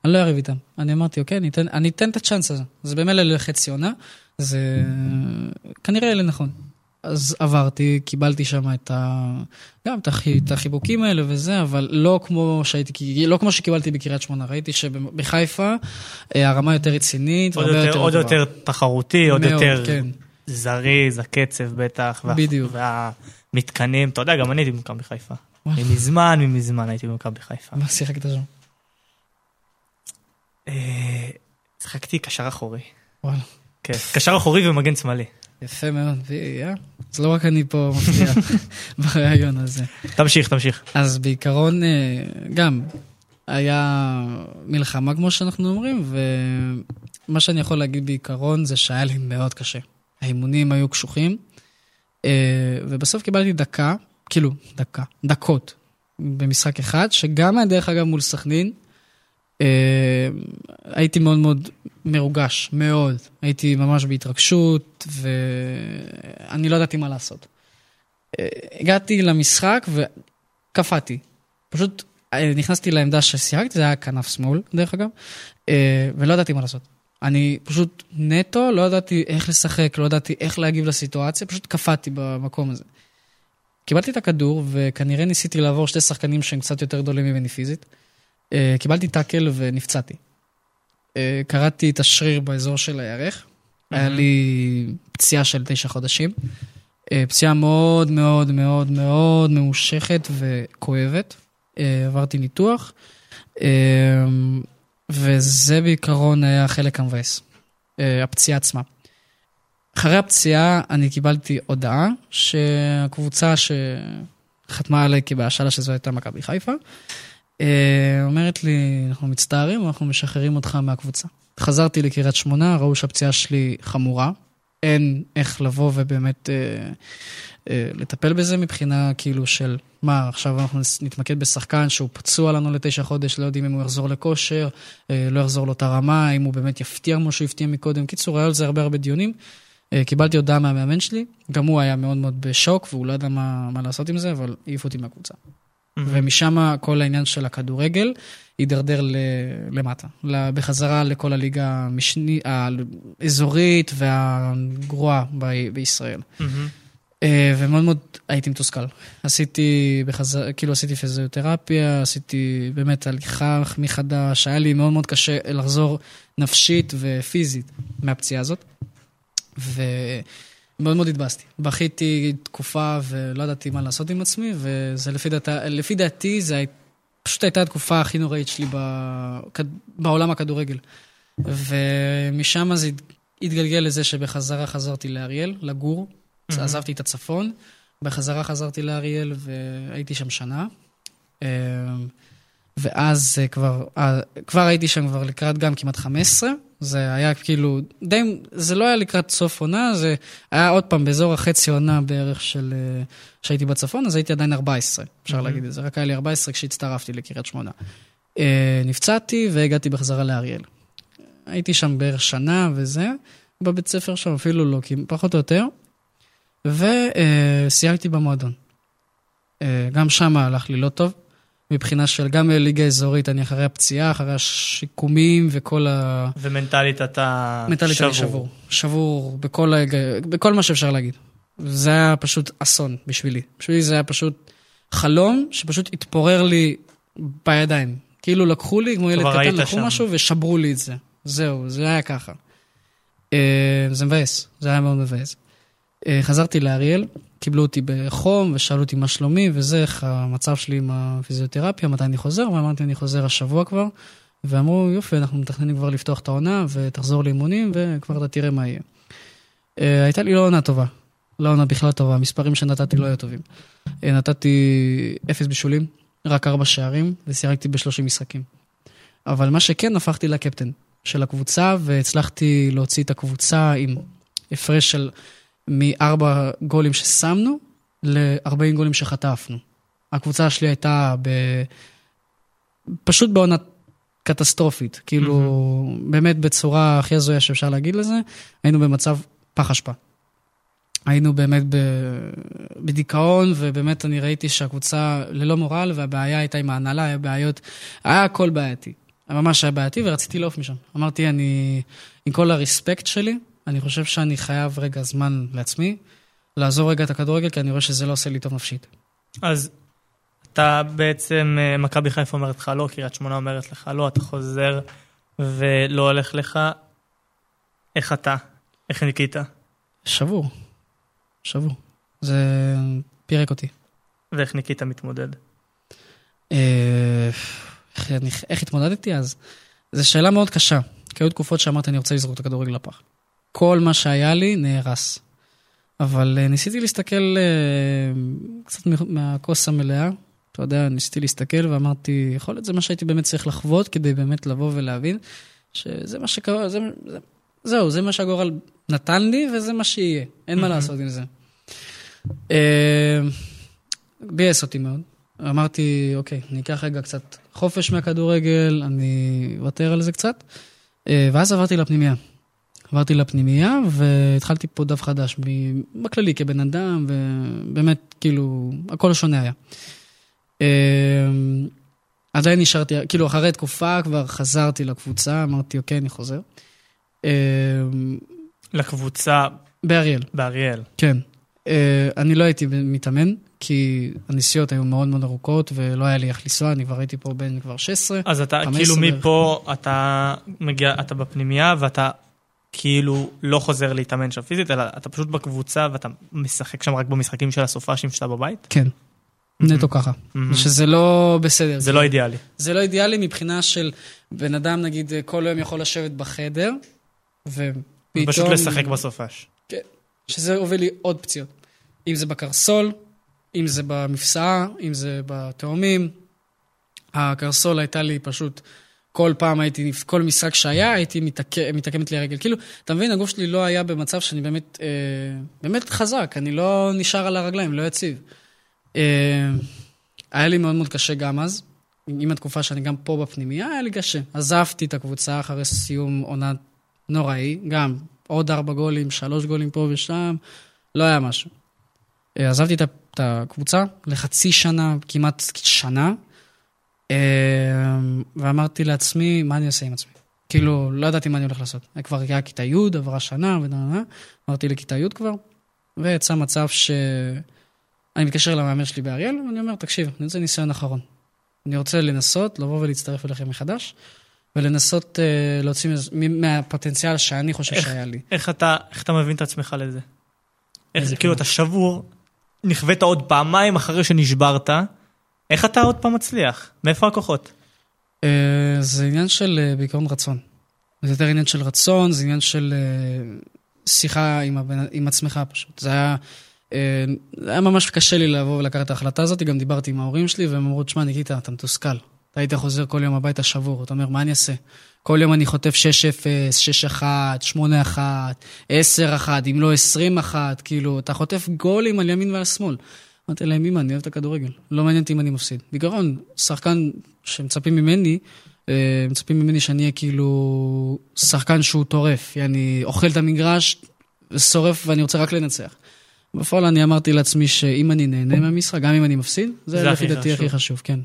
אני לא אריב איתם. אני אמרתי, אוקיי, אני אתן, אני אתן את הצ'אנס הזה. זה במילא לחצי עונה, זה כנראה לי נכון. אז עברתי, קיבלתי שם את ה... גם את, החי... את החיבוקים האלה וזה, אבל לא כמו שהייתי, לא כמו שקיבלתי בקריית שמונה. ראיתי שבחיפה אה, הרמה יותר רצינית, עוד והרבה יותר, עוד. יותר תחרותי, עוד מאוד, יותר כן. זריז, הקצב בטח. וה- בדיוק. והמתקנים, אתה יודע, גם אני הייתי במכבי חיפה. וואלה. מזמן, מזמן הייתי במכבי חיפה. מה שיחקת שם? אה, שיחקתי קשר אחורי. וואלה. כן, קשר אחורי ומגן שמאלי. יפה מאוד, וי, אה? אז לא רק אני פה מפתיע ברעיון הזה. תמשיך, תמשיך. אז בעיקרון, אה, גם, היה מלחמה, כמו שאנחנו אומרים, ומה שאני יכול להגיד בעיקרון זה שהיה לי מאוד קשה. האימונים היו קשוחים, אה, ובסוף קיבלתי דקה, כאילו, דקה, דקות, במשחק אחד, שגם היה דרך אגב מול סכנין. אה, הייתי מאוד מאוד מרוגש, מאוד. הייתי ממש בהתרגשות, ואני לא ידעתי מה לעשות. אה, הגעתי למשחק וקפאתי. פשוט אה, נכנסתי לעמדה ששיחקתי, זה היה כנף שמאל, דרך אגב, ולא ידעתי מה לעשות. אני פשוט נטו, לא ידעתי איך לשחק, לא ידעתי איך להגיב לסיטואציה, פשוט קפאתי במקום הזה. קיבלתי את הכדור, וכנראה ניסיתי לעבור שתי שחקנים שהם קצת יותר גדולים ממני פיזית. אה, קיבלתי טאקל ונפצעתי. אה, קרעתי את השריר באזור של הירך. היה לי פציעה של תשע חודשים. אה, פציעה מאוד מאוד מאוד מאוד ממושכת וכואבת. אה, עברתי ניתוח, אה, וזה בעיקרון היה החלק המבאס, אה, הפציעה עצמה. אחרי הפציעה אני קיבלתי הודעה שהקבוצה שחתמה עליי כבהשאלה שזו הייתה מכבי חיפה, אומרת לי, אנחנו מצטערים, אנחנו משחררים אותך מהקבוצה. חזרתי לקריית שמונה, ראו שהפציעה שלי חמורה, אין איך לבוא ובאמת אה, אה, לטפל בזה מבחינה כאילו של מה, עכשיו אנחנו נתמקד בשחקן שהוא פצוע לנו לתשע חודש, לא יודעים אם הוא יחזור לכושר, אה, לא יחזור לאותה רמה, אם הוא באמת יפתיע כמו שהוא הפתיע מקודם. קיצור, היה על זה הרבה הרבה דיונים. אה, קיבלתי הודעה מהמאמן שלי, גם הוא היה מאוד מאוד בשוק והוא לא ידע מה, מה לעשות עם זה, אבל העיף אותי מהקבוצה. ומשם כל העניין של הכדורגל הידרדר למטה, בחזרה לכל הליגה המשני- האזורית והגרועה ב- בישראל. אה, ומאוד מאוד הייתי מתוסכל. עשיתי בחזר, כאילו עשיתי פיזיותרפיה, עשיתי באמת הליכה מחדש, היה לי מאוד מאוד קשה לחזור נפשית ופיזית מהפציעה הזאת. ומאוד מאוד התבאסתי. בכיתי תקופה ולא ידעתי מה לעשות עם עצמי, וזה לפי, דעת, לפי דעתי, זה פשוט הייתה התקופה הכי נוראית שלי בכד- בעולם הכדורגל. ומשם זה הת- התגלגל לזה שבחזרה חזרתי לאריאל, לגור. מהמם. עזבתי את הצפון, בחזרה חזרתי לאריאל והייתי שם שנה. אה, ואז אה, כבר, אה, כבר הייתי שם כבר לקראת גם כמעט 15. זה היה כאילו, די, זה לא היה לקראת סוף עונה, זה היה עוד פעם באזור החצי עונה בערך של, אה, שהייתי בצפון, אז הייתי עדיין 14, אפשר להגיד את זה. רק היה לי 14 כשהצטרפתי לקריית שמונה. אה, נפצעתי והגעתי בחזרה לאריאל. הייתי שם בערך שנה וזה, בבית ספר שם אפילו לא, כי פחות או יותר. וסיימתי במועדון. אה, גם שם הלך לי לא טוב, מבחינה של גם בליגה אזורית, אני אחרי הפציעה, אחרי השיקומים וכל ה... ומנטלית אתה מנטלית אני שבור. שבור בכל, ההג... בכל מה שאפשר להגיד. זה היה פשוט אסון בשבילי. בשבילי זה היה פשוט חלום שפשוט התפורר לי בידיים. כאילו לקחו לי, כמו ילד קטן, לקחו שם. משהו ושברו לי את זה. זהו, זה היה ככה. אה, זה מבאס, זה היה מאוד מבאס. אה, חזרתי לאריאל, קיבלו אותי בחום ושאלו אותי מה שלומי וזה, איך המצב שלי עם הפיזיותרפיה, מתי אני חוזר, ואמרתי אני חוזר השבוע כבר. ואמרו, יופי, אנחנו מתכננים כבר לפתוח את העונה, ותחזור לאימונים, וכבר אתה תראה מה יהיה. אה, הייתה לי לא עונה טובה. לא עונה בכלל טובה, המספרים שנתתי לא היו טובים. אה, נתתי אפס בישולים, רק ארבע שערים, ושיחקתי ב-30 משחקים. אבל מה שכן, הפכתי לקפטן של הקבוצה, והצלחתי להוציא את הקבוצה עם הפרש של מארבע גולים ששמנו ל-40 גולים שחטפנו. הקבוצה שלי הייתה ב... פשוט בעונה קטסטרופית, כאילו, באמת בצורה הכי הזויה שאפשר להגיד לזה, היינו במצב פח אשפה. היינו באמת ב... בדיכאון, ובאמת אני ראיתי שהקבוצה ללא מורל, והבעיה הייתה עם ההנהלה, היה בעיות, היה הכל בעייתי. ממש היה בעייתי, ורציתי לעוף משם. אמרתי, אני, עם כל הרספקט שלי, אני חושב שאני חייב רגע זמן לעצמי, לעזוב רגע את הכדורגל, כי אני רואה שזה לא עושה לי טוב נפשית. אז אתה בעצם, אה, מכבי חיפה אומרת לך לא, קריית שמונה אומרת לך לא, אתה חוזר ולא הולך לך. איך אתה? איך ניקית? שבור. שבור. זה פירק אותי. ואיך ניקית מתמודד? אה, איך, התמודדתי אז? זו שאלה מאוד קשה, כי היו תקופות שאמרתי אני רוצה לזרוק את הכדורגל לפח. כל מה שהיה לי נהרס. אבל אה, ניסיתי להסתכל אה, קצת מה- מהכוס המלאה, אתה יודע, ניסיתי להסתכל ואמרתי, יכול להיות זה מה שהייתי באמת צריך לחוות כדי באמת לבוא ולהבין שזה מה שקרה, זה, זה, זהו, זה מה שהגורל נתן לי וזה מה שיהיה, אין מה לעשות עם זה. אה, ביאס אותי מאוד. אמרתי, אוקיי, אני אקח רגע קצת חופש מהכדורגל, אני אוותר על זה קצת. ואז עברתי לפנימייה. עברתי לפנימייה והתחלתי פה דף חדש, בכללי כבן אדם, ובאמת, כאילו, הכל שונה היה. אה, עדיין נשארתי, כאילו, אחרי תקופה כבר חזרתי לקבוצה, אמרתי, אוקיי, אני חוזר. אה, לקבוצה באריאל. באריאל. כן. Uh, אני לא הייתי מתאמן, כי הנסיעות היו מאוד מאוד ארוכות, ולא היה לי איך לנסוע, אני כבר הייתי פה בן כבר 16. אז אתה 15 כאילו. מפה אתה מגיע, אתה בפנימייה ואתה כאילו לא חוזר להתאמן שם פיזית, אלא אתה פשוט בקבוצה ואתה משחק שם רק במשחקים של הסופאשים שאתה בבית? כן. נטו ככה. שזה לא בסדר. זה לא אידיאלי. זה לא אידיאלי מבחינה של בן אדם, נגיד, כל היום יכול לשבת בחדר, ופתאום... פשוט לשחק בסופש. כן. שזה הוביל לי עוד פציעות. אם זה בקרסול, אם זה במפסעה, אם זה בתאומים. הקרסול הייתה לי פשוט, כל פעם הייתי, כל משחק שהיה, הייתי מתעק- מתעקמת לי הרגל. כאילו, אתה מבין, הגוף שלי לא היה במצב שאני באמת, אה, באמת חזק, אני לא נשאר על הרגליים, לא יציב. אה, היה לי מאוד מאוד קשה גם אז, עם התקופה שאני גם פה בפנימייה, היה לי קשה. עזבתי את הקבוצה אחרי סיום עונה נוראי, גם עוד ארבע גולים, שלוש גולים פה ושם, לא היה משהו. אה, עזבתי את הקבוצה לחצי שנה, כמעט שנה, ואמרתי לעצמי, מה אני אעשה עם עצמי? כאילו, לא ידעתי מה אני הולך לעשות. כבר היה כיתה י', עברה שנה, ודה, דה, דה. אמרתי לכיתה י' כבר, ויצא מצב ש... אני מתקשר למאמן שלי באריאל, ואני אומר, תקשיב, אני רוצה ניסיון אחרון. אני רוצה לנסות, לבוא ולהצטרף אליכם מחדש, ולנסות uh, להוציא מהפוטנציאל שאני חושב איך- שהיה לי. איך אתה, איך אתה מבין את עצמך לזה? איך, כאילו? אתה שבור, נכווית עוד פעמיים אחרי שנשברת, איך אתה עוד פעם מצליח? מאיפה הכוחות? Uh, זה עניין של uh, בעיקרון רצון. זה יותר עניין של רצון, זה עניין של uh, שיחה עם, הבן, עם עצמך פשוט. זה היה, זה היה ממש קשה לי לבוא ולקחת את ההחלטה הזאת, גם דיברתי עם ההורים שלי, והם אמרו, תשמע, ניקיטה, אתה מתוסכל. אתה היית חוזר כל יום הביתה שבור, אתה אומר, מה אני אעשה? כל יום אני חוטף 6-0, 6-1, 8-1, 10-1, אם לא 20-1, כאילו, אתה חוטף גולים על ימין ועל שמאל. אמרתי להם, אמא, אני אוהב את הכדורגל, לא מעניין אותי אם אני מפסיד. בעיקרון, שחקן שמצפים ממני, אה, מצפים ממני שאני אהיה כאילו שחקן שהוא טורף, אני אוכל את המגרש, שורף ואני רוצה רק לנצח. בפועל אני אמרתי לעצמי שאם אני נהנה מהמשחק, גם אם אני מפסיד, זה, זה לפי דעתי. הכי חשוב, כן.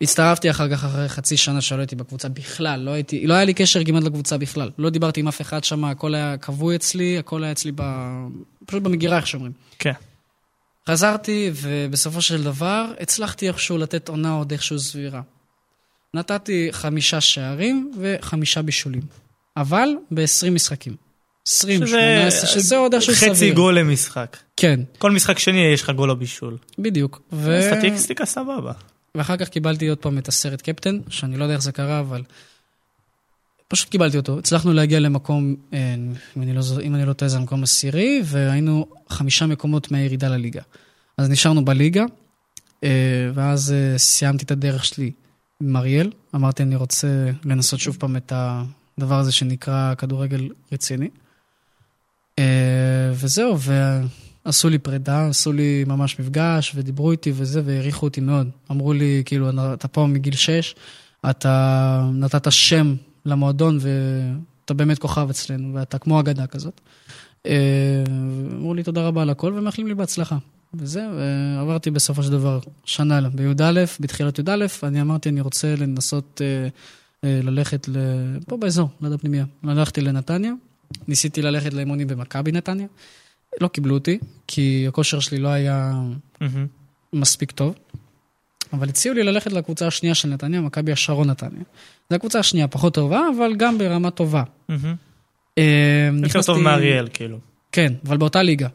והצטרפתי אחר כך, אחרי חצי שנה שלא הייתי בקבוצה בכלל, לא הייתי, לא היה לי קשר כמעט לקבוצה בכלל. לא דיברתי עם אף אחד שם, הכל היה כבוי אצלי, הכל היה אצלי ב... פשוט במגירה, איך שאומרים. כן. חזרתי, ובסופו של דבר הצלחתי איכשהו לתת עונה עוד איכשהו סבירה. נתתי חמישה שערים וחמישה בישולים. אבל ב-20 משחקים. 20, 18, שזה עוד איכשהו סביר. חצי גול למשחק. כן, כל משחק שני יש לך גול או בישול. בדיוק. ו... סטטיסטיקה סבבה. ואחר כך קיבלתי עוד פעם את הסרט קפטן, שאני לא יודע איך זה קרה, אבל פשוט קיבלתי אותו. הצלחנו להגיע למקום, אה, אם אני לא, אם אני לא טועה, זה המקום עשירי, והיינו חמישה מקומות מהירידה לליגה. אז נשארנו בליגה, אה, ואז אה, סיימתי את הדרך שלי עם אריאל. אמרתי, אני רוצה לנסות שוב פעם את הדבר הזה שנקרא כדורגל רציני. וזהו, ועשו לי פרידה, עשו לי ממש מפגש, ודיברו איתי וזה, והעריכו אותי מאוד. אמרו לי, כאילו, אתה פה מגיל 6, אתה נתת שם למועדון, ואתה באמת כוכב אצלנו, ואתה כמו אגדה כזאת. אה, אמרו לי תודה רבה על הכל, ומאחלים לי בהצלחה. וזהו, עברתי בסופו של דבר שנה בי"א, בתחילת י"א, אני אמרתי, אני רוצה לנסות אה, אה, ללכת. פה באזור, ליד הפנימייה. הלכתי לנתניה, ניסיתי ללכת לאימונים במכבי נתניה. לא קיבלו אותי, כי הכושר שלי לא היה. מספיק טוב. אבל הציעו לי ללכת לקבוצה השנייה של נתניה, מכבי השרון נתניה. זו הקבוצה השנייה, פחות טובה, אבל גם ברמה טובה. אה, יותר טוב מאריאל, כאילו. כן, אבל באותה ליגה.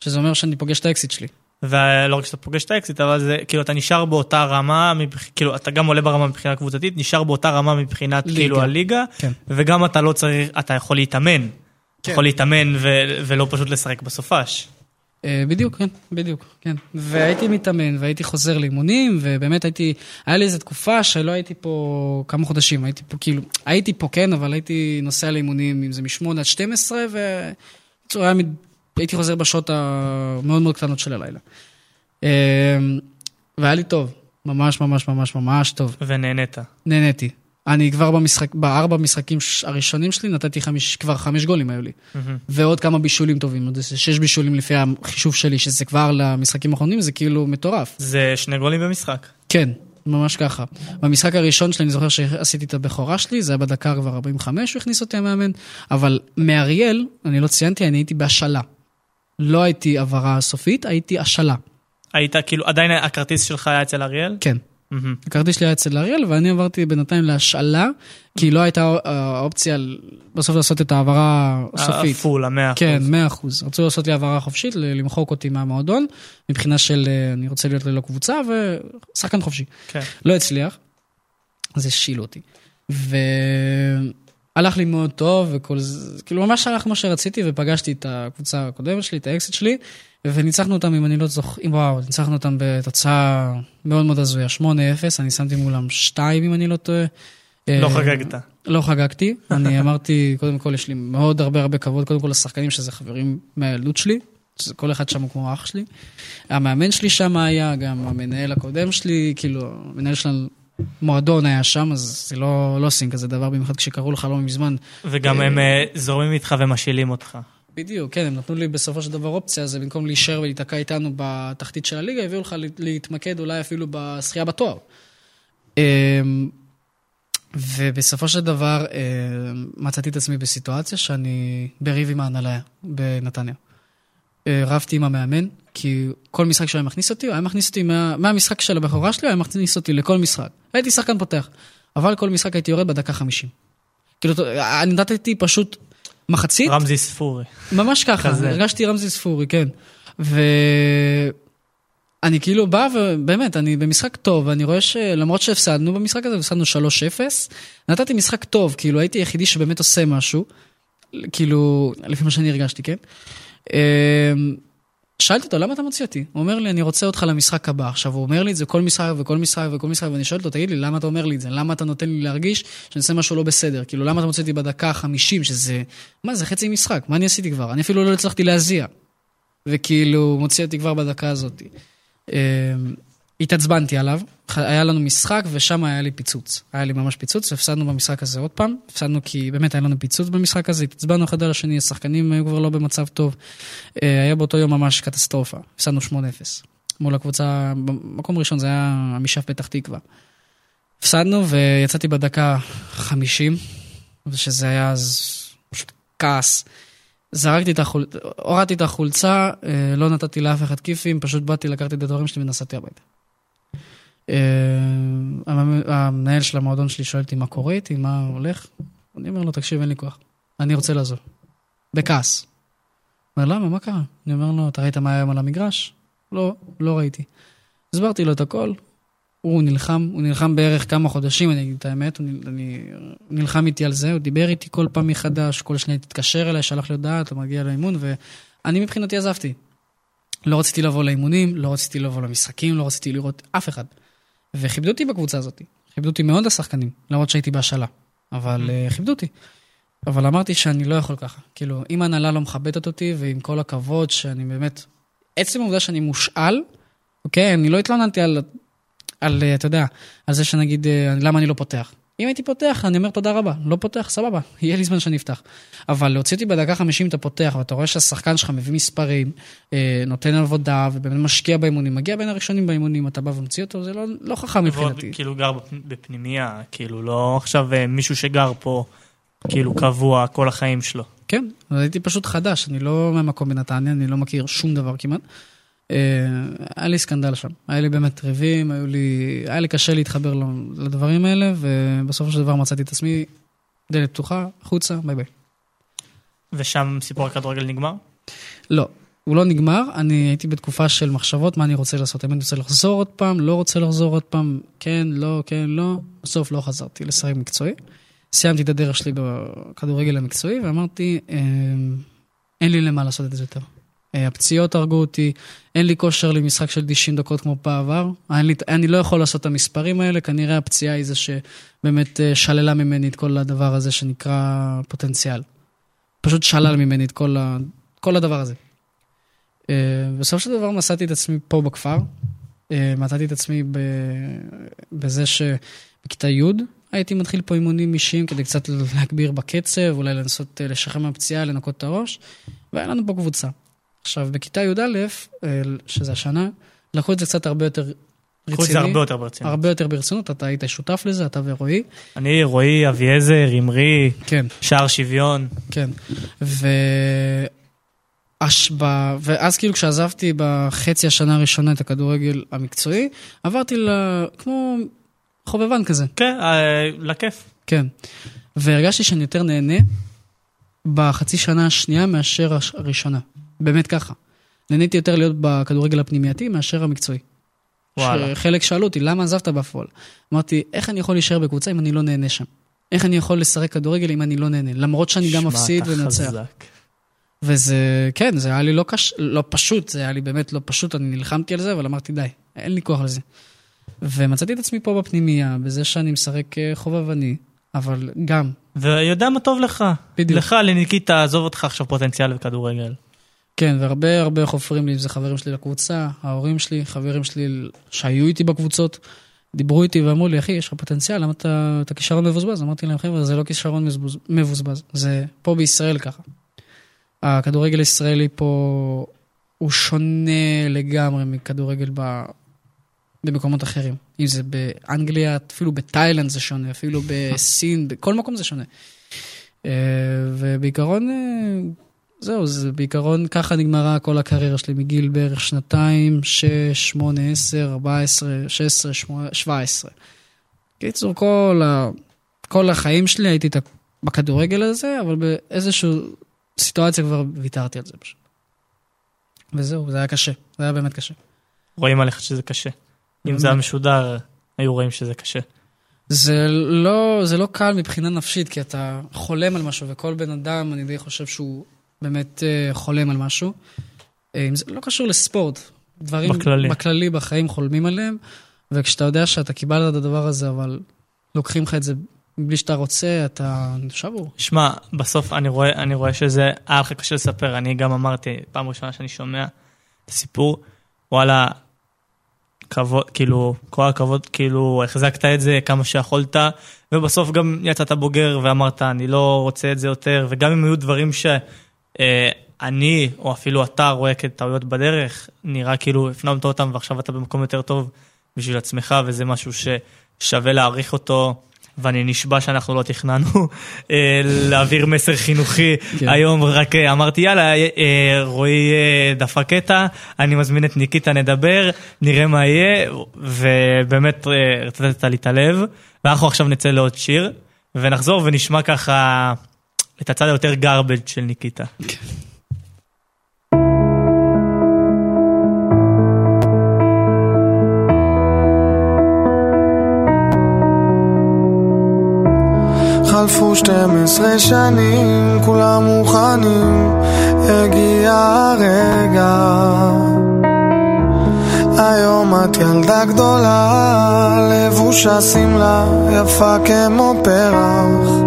שזה אומר שאני פוגש את האקסית שלי. ולא רק שאתה פוגש את האקסית, אבל זה כאילו אתה נשאר באותה רמה, מבח- כאילו אתה גם עולה ברמה מבחינה קבוצתית, נשאר באותה רמה מבחינת ליגה. כאילו הליגה, כן. וגם אתה לא צריך, אתה יכול להתאמן. אתה כן. יכול להתאמן ו- ולא פשוט לשחק בסופש. אה, בדיוק, כן, בדיוק, כן. והייתי מתאמן, והייתי חוזר לאימונים, ובאמת הייתי, היה לי איזו תקופה שלא הייתי פה כמה חודשים, הייתי פה כאילו, הייתי פה כן, אבל הייתי נוסע לאימונים, אם זה מ-8 עד 12, ובקיצור, היה, הייתי חוזר בשעות המאוד מאוד קטנות של הלילה. אה, והיה לי טוב, ממש ממש ממש ממש טוב. ונהנית. נהניתי. אני כבר במשחק, בארבע משחקים הראשונים שלי נתתי חמיש, כבר חמש גולים היו לי. מהמם. ועוד כמה בישולים טובים, עוד שש בישולים לפי החישוב שלי, שזה כבר למשחקים האחרונים, זה כאילו מטורף. זה שני גולים במשחק. כן, ממש ככה. במשחק הראשון שלי, אני זוכר שעשיתי את הבכורה שלי, זה היה בדקה כבר 45, הוא הכניס אותי המאמן, אבל מאריאל, אני לא ציינתי, אני הייתי בהשאלה. לא הייתי העברה סופית, הייתי השאלה. היית כאילו, עדיין הכרטיס שלך היה אצל אריאל? כן. הכרטיס שלי היה אצל אריאל, ואני עברתי בינתיים להשאלה, כי לא הייתה אה, האופציה בסוף לעשות את ההעברה הסופית. הפול, המאה אחוז. כן, מאה אחוז. רצו לעשות לי העברה חופשית, למחוק אותי מהמועדון, מבחינה של אה, אני רוצה להיות ללא קבוצה, ושחקן חופשי. כן. לא הצליח, אז השילו אותי. והלך לי מאוד טוב, וכל זה, כאילו ממש הלך כמו שרציתי, ופגשתי את הקבוצה הקודמת שלי, את האקסיט שלי, וניצחנו אותם, אם אני לא זוכר, וואו, ניצחנו אותם בתוצאה מאוד מאוד הזויה, 8-0, אני שמתי מולם 2, אם אני לא טועה. לא אה, חגגת. לא חגגתי, אני אמרתי, קודם כל יש לי מאוד הרבה הרבה כבוד, קודם כל לשחקנים שזה חברים מהילדות שלי, שזה כל אחד שם הוא כמו אח שלי. המאמן שלי שם היה, גם המנהל הקודם שלי, כאילו, המנהל של המועדון היה שם, אז זה לא, לא עושים כזה דבר, במיוחד כשקראו לך לא מזמן. וגם אה, הם אה, זורמים איתך ומשאילים אותך. בדיוק, כן, הם נתנו לי בסופו של דבר אופציה, זה במקום להישאר ולהיתקע איתנו בתחתית של הליגה, הביאו לך להתמקד אולי אפילו בשחייה בתואר. אמ, ובסופו של דבר אמ, מצאתי את עצמי בסיטואציה שאני בריב עם ההנהלה בנתניה. אה, רבתי עם המאמן, כי כל משחק שהוא היה מכניס אותי, הוא היה מכניס אותי מה, מהמשחק של הבכורה שלי, הוא היה מכניס אותי לכל משחק. הייתי שחקן פותח, אבל כל משחק הייתי יורד בדקה 50. כאילו, אני נתתי פשוט מחצית, רמזי ספורי. ממש ככה, כזה. הרגשתי רמזי ספורי, כן. ואני כאילו בא, ובאמת, אני במשחק טוב, ואני רואה שלמרות שהפסדנו במשחק הזה, הפסדנו 3-0, נתתי משחק טוב, כאילו הייתי היחידי שבאמת עושה משהו, כאילו, לפי מה שאני הרגשתי, כן? אמ, שאלתי אותו, למה אתה מוציא אותי? הוא אומר לי, אני רוצה אותך למשחק הבא. עכשיו, הוא אומר לי את זה כל משחק וכל משחק וכל משחק, ואני שואל אותו, תגיד לי, למה אתה אומר לי את זה? למה אתה נותן לי להרגיש שאני עושה משהו לא בסדר? כאילו, למה אתה מוציא אותי בדקה ה-50, שזה... מה, זה חצי משחק, מה אני עשיתי כבר? אני אפילו לא הצלחתי להזיע. וכאילו, מוציא אותי כבר בדקה הזאת. התעצבנתי עליו, היה לנו משחק ושם היה לי פיצוץ. היה לי ממש פיצוץ, והפסדנו במשחק הזה עוד פעם. הפסדנו כי באמת היה לנו פיצוץ במשחק הזה, התעצבנו אחד על השני, השחקנים היו כבר לא במצב טוב. אה, היה באותו יום ממש קטסטרופה, הפסדנו 8-0. מול הקבוצה, במקום ראשון זה היה עמישף פתח תקווה. הפסדנו ויצאתי בדקה 50, ושזה היה אז פשוט כעס. זרקתי את החולצה, הורדתי את החולצה, אה, לא נתתי לאף אחד כיפים, פשוט באתי, לקחתי את הדברים שלי ונסעתי הביתה. אה, המ- המנהל של המועדון שלי שואל אותי מה קורה איתי, מה הולך? אני אומר לו, תקשיב, אין לי כוח. אני רוצה לעזוב. בכעס. אומר, למה? מה קרה? אני אומר לו, אתה ראית מה היום על המגרש? לא, לא ראיתי. הסברתי לו את הכל, הוא נלחם, הוא נלחם בערך כמה חודשים, אני אגיד את האמת, הוא אני, נלחם איתי על זה, הוא דיבר איתי כל פעם מחדש, כל שניה תתקשר אליי, שלח לי הודעה, אתה מגיע לאימון, ואני מבחינתי עזבתי. לא רציתי לבוא לאימונים, לא רציתי לבוא למשחקים, לא רציתי לראות אף אחד. וכיבדו אותי בקבוצה הזאת. כיבדו אותי מאוד השחקנים, למרות שהייתי בהשאלה. אבל uh, כיבדו אותי. אבל אמרתי שאני לא יכול ככה. כאילו, אם ההנהלה לא מכבדת אותי, ועם כל הכבוד שאני באמת... עצם העובדה שאני מושאל, אוקיי, אני לא התלוננתי על, על, אה, אתה יודע, על זה שנגיד, אה, למה אני לא פותח. אם הייתי פותח, אני אומר תודה רבה. לא פותח, סבבה, יהיה לי זמן שאני אפתח. אבל להוציא אותי בדקה 50 אתה פותח, ואתה רואה שהשחקן שלך מביא מספרים, אה, נותן עבודה, ובאמת משקיע באימונים, מגיע בין הראשונים באימונים, אתה בא ומוציא אותו, זה לא, לא חכם ועוד מבחינתי. כאילו גר בפ- בפנימייה, כאילו לא עכשיו אה, מישהו שגר פה, כאילו קבוע כל החיים שלו. כן, הייתי פשוט חדש, אני לא מהמקום בנתניה, אני לא מכיר שום דבר כמעט. אה, היה לי סקנדל שם, היה לי באמת ריבים, היו לי, היה לי קשה להתחבר לדברים האלה, ובסופו של דבר מצאתי את עצמי דלת פתוחה, החוצה, ביי ביי. ושם סיפור הכדורגל נגמר? לא, הוא לא נגמר, אני הייתי בתקופה של מחשבות מה אני רוצה לעשות. האם אני רוצה לחזור עוד פעם, לא רוצה לחזור עוד פעם, כן, לא, כן, לא. בסוף לא חזרתי לשחק מקצועי. סיימתי את הדרך שלי בכדורגל המקצועי, ואמרתי, אה, אין לי למה לעשות את זה יותר. אה, הפציעות הרגו אותי, אין לי כושר למשחק של 90 דקות כמו בעבר. לי, אני לא יכול לעשות את המספרים האלה, כנראה הפציעה היא זה שבאמת אה, שללה ממני את כל הדבר הזה שנקרא פוטנציאל. פשוט שלל ממני את כל, ה, כל הדבר הזה. אה, בסופו של דבר מצאתי את עצמי פה בכפר. מצאתי את עצמי ב... בזה שבכיתה י' הייתי מתחיל פה אימונים אישיים כדי קצת להגביר בקצב, אולי לנסות לשחרר מהפציעה, לנקות את הראש, והיה לנו פה קבוצה. עכשיו, בכיתה י"א, אה, שזה השנה, לקחו את זה קצת הרבה יותר רציני. קחו את זה הרבה יותר ברצינות. הרבה יותר ברצינות, אתה היית שותף לזה, אתה ורועי. אני, רועי, אביעזר, אמרי, כן. שער שוויון. כן. ו... הש... ב... ואז כאילו כשעזבתי בחצי השנה הראשונה את הכדורגל המקצועי, עברתי ל... כמו חובבן כזה, כן, אה, לכיף. כן. והרגשתי שאני יותר נהנה בחצי שנה השנייה מאשר הראשונה. באמת ככה. נהניתי יותר להיות בכדורגל הפנימייתי מאשר המקצועי. וואלה. חלק שאלו אותי, למה עזבת בפועל? אמרתי, איך אני יכול להישאר בקבוצה אם אני לא נהנה שם? איך אני יכול לשחק כדורגל אם אני לא נהנה? למרות שאני גם מפסיד. חזק. וזה, כן, זה היה לי לא, קש... לא פשוט, זה היה לי באמת לא פשוט, אני נלחמתי על זה, אבל אמרתי, די, אין לי כוח לזה. ומצאתי את עצמי פה בפנימייה, בזה שאני משחק אה, חובבני, אבל גם, ויודע מה טוב לך. בדיוק. לך, לניקיטה, עזוב אותך עכשיו פוטנציאל בכדורגל. כן, והרבה הרבה חופרים לי, זה חברים שלי לקבוצה, ההורים שלי, חברים שלי שהיו איתי בקבוצות, דיברו איתי ואמרו לי, אחי, יש לך פוטנציאל, למה אתה, אתה כישרון מבוזבז? אמרתי להם, חבר'ה, זה לא כישרון מבוזבז, מבוזבז, זה פה בישראל ככה. הכדורגל הישראלי פה הוא שונה לגמרי מכדורגל ב... במקומות אחרים. אם זה באנגליה, אפילו בתאילנד זה שונה, אפילו בסין, בכל מקום זה שונה. אה, ובעיקרון, אה, זהו, זה בעיקרון ככה נגמרה כל הקריירה שלי מגיל בערך שנתיים, שש, שמונה, עשר, ארבע עשרה, שש עשרה, שבע עשרה. קיצור, כל, ה... כל החיים שלי הייתי את בכדורגל הזה, אבל באיזושהי סיטואציה כבר ויתרתי על זה פשוט. וזהו, זה היה קשה, זה היה באמת קשה. רואים עליך שזה קשה. אם זה היה משודר, היו רואים שזה קשה. זה לא, זה לא קל מבחינה נפשית, כי אתה חולם על משהו, וכל בן אדם, אני די חושב שהוא באמת אה, חולם על משהו. אה, זה לא קשור לספורט, דברים בכללי. בכללי בחיים חולמים עליהם, וכשאתה יודע שאתה קיבלת את הדבר הזה, אבל לוקחים לך את זה בלי שאתה רוצה, אתה שבור. שמע, בסוף אני רואה, אני רואה שזה היה לך קשה לספר, אני גם אמרתי, פעם ראשונה שאני שומע את הסיפור, וואלה, כבוד, כאילו, כל הכבוד, כאילו, החזקת את זה כמה שיכולת, ובסוף גם יצאת בוגר ואמרת, אני לא רוצה את זה יותר, וגם אם היו דברים שאני, או אפילו אתה רואה כטעויות בדרך, נראה כאילו הפנמת אותם ועכשיו אתה במקום יותר טוב בשביל עצמך, וזה משהו ששווה להעריך אותו. ואני נשבע שאנחנו לא תכננו אה, להעביר מסר חינוכי כן. היום, רק אה, אמרתי יאללה, אה, אה, רועי אה, דפק קטע, אני מזמין את ניקיטה, נדבר, נראה מה יהיה, ובאמת אה, הרצת לי את הלב, ואנחנו עכשיו נצא לעוד שיר, ונחזור ונשמע ככה את הצד היותר garbage של ניקיטה. חלפו 12 שנים, כולם מוכנים, הגיע הרגע. היום את ילדה גדולה, לבושה שמלה, יפה כמו פרח.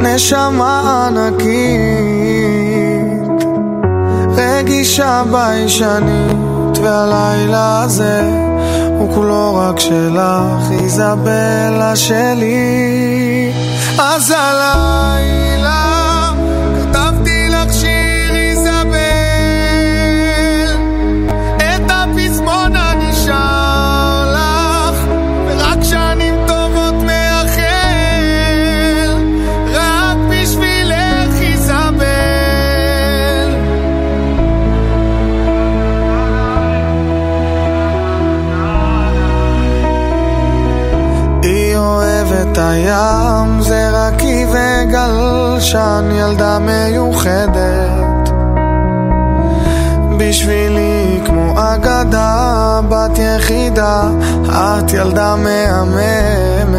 נשמה ענקית, רגישה ביישנית, והלילה הזה הוא כולו רק שלך, איזבלה שלי. אז הלילה הים, זה רק היא וגלשן, ילדה מיוחדת. בשבילי כמו אגדה, בת יחידה, את ילדה מהממת.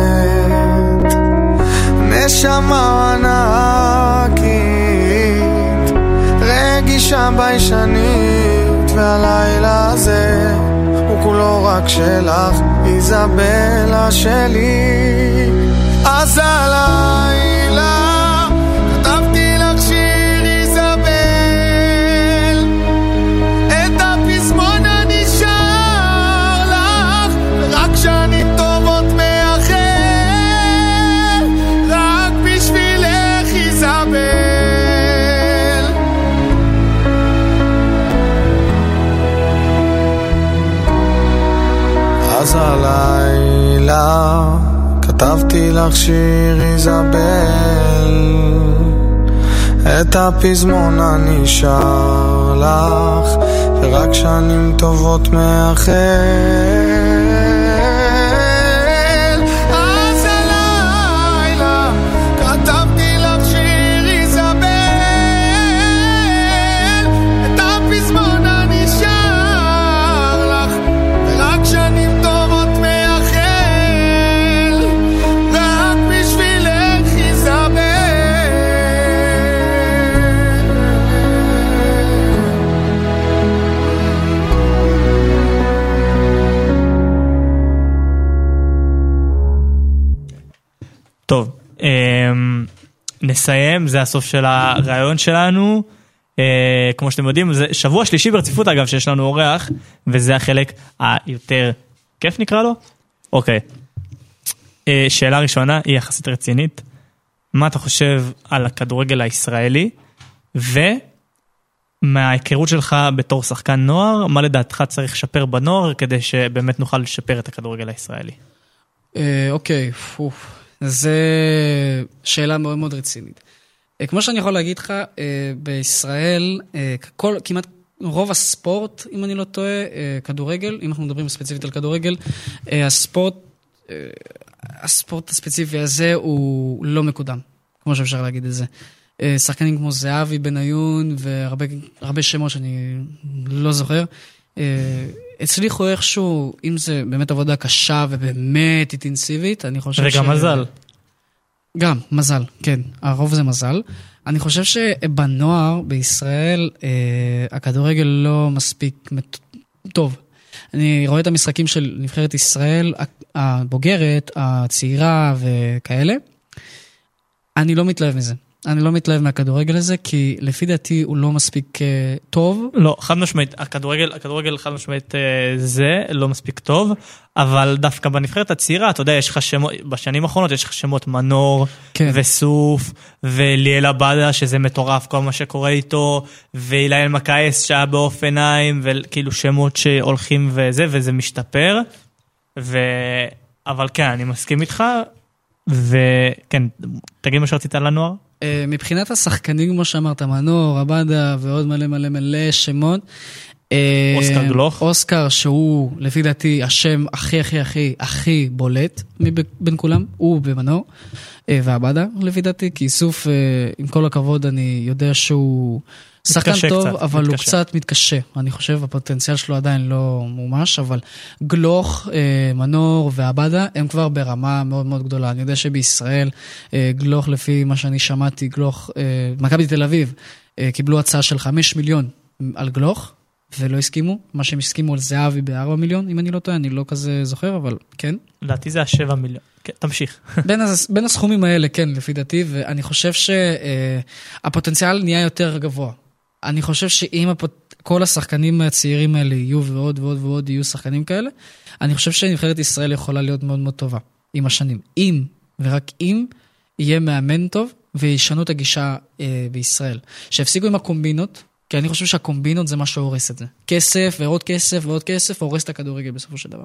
נשמה ענקית, רגישה ביישנית, והלילה הזה הוא כולו רק שלך, איזבלה שלי. אז הלילה. כתבתי לך שיר איזבל, את הפזמון הנשאר לך, ורק שנים טובות מאחל, רק בשבילך איזבל. אז הלילה כתבתי לך שיר איזבל, את הפזמון הנשאר לך, ורק שנים טובות מאחל. נסיים, זה הסוף של הרעיון שלנו. אה, כמו שאתם יודעים, זה שבוע שלישי ברציפות אגב שיש לנו אורח, וזה החלק היותר כיף נקרא לו? אוקיי. אה, שאלה ראשונה היא יחסית רצינית. מה אתה חושב על הכדורגל הישראלי, ומההיכרות שלך בתור שחקן נוער, מה לדעתך צריך לשפר בנוער כדי שבאמת נוכל לשפר את הכדורגל הישראלי? אה, אוקיי, פו, זו שאלה מאוד מאוד רצינית. אה, כמו שאני יכול להגיד לך, אה, בישראל, אה, כל, כמעט רוב הספורט, אם אני לא טועה, כדורגל, אם אנחנו מדברים ספציפית על כדורגל, הספורט, הספורט הספציפי הזה הוא לא מקודם, כמו שאפשר להגיד את זה. שחקנים כמו זהבי, בניון והרבה הרבה שמות שאני לא זוכר, הצליחו איכשהו, אם זה באמת עבודה קשה ובאמת אינטנסיבית, אני חושב וגם מזל. גם, מזל, כן. הרוב זה מזל. אני חושב שבנוער בישראל אה, הכדורגל לא מספיק מת... טוב. אני רואה את המשחקים של נבחרת ישראל הבוגרת, הצעירה וכאלה. אני לא מתלהב מזה. אני לא מתלהב מהכדורגל הזה, כי לפי דעתי הוא לא מספיק אה, טוב. לא, חד משמעית, הכדורגל, הכדורגל חד משמעית אה, זה לא מספיק טוב, אבל דווקא בנבחרת הצעירה, אתה יודע, יש לך שמות, בשנים האחרונות יש לך שמות מנור, כן. וסוף, וליאל עבדה, שזה מטורף כל מה שקורה איתו, ואיליאל מקייס שהיה בעוף עיניים, וכאילו שמות שהולכים וזה, וזה משתפר, ו... אבל כן, אני מסכים איתך, וכן, תגיד מה שרצית על הנוער. אה, מבחינת השחקנים, כמו שאמרת, מנור, עבדה ועוד מלא מלא מלא שמות. אה, אוסקר גלוך. אוסקר, שהוא לפי דעתי השם הכי הכי הכי הכי בולט מב- בין כולם, הוא במנור, אה, ועבדה לפי דעתי, כי איסוף, אה, עם כל הכבוד, אני יודע שהוא שחקן טוב, קצת, אבל הוא מתקשה. קצת מתקשה. אני חושב, הפוטנציאל שלו עדיין לא מומש, אבל גלוך, מנור ועבדה הם כבר ברמה מאוד מאוד גדולה. אני יודע שבישראל, גלוך, לפי מה שאני שמעתי, גלוך, מכבי תל אביב, קיבלו הצעה של 5 מיליון על גלוך, ולא הסכימו. מה שהם הסכימו על זהבי ב-4 מיליון, אם אני לא טועה, אני לא כזה זוכר, אבל כן. לדעתי זה השבע מיליון. כן, תמשיך. בין, הס- בין הסכומים האלה, כן, לפי דעתי, ואני חושב שהפוטנציאל נהיה יותר גבוה. אני חושב שאם הפוט... כל השחקנים הצעירים האלה יהיו ועוד ועוד ועוד יהיו שחקנים כאלה, אני חושב שנבחרת ישראל יכולה להיות מאוד מאוד טובה עם השנים. אם, ורק אם, יהיה מאמן טוב וישנו את הגישה אה, בישראל. שיפסיקו עם הקומבינות, כי אני חושב שהקומבינות זה מה שהורס את זה. כסף ועוד כסף ועוד כסף הורס את הכדורגל בסופו של דבר.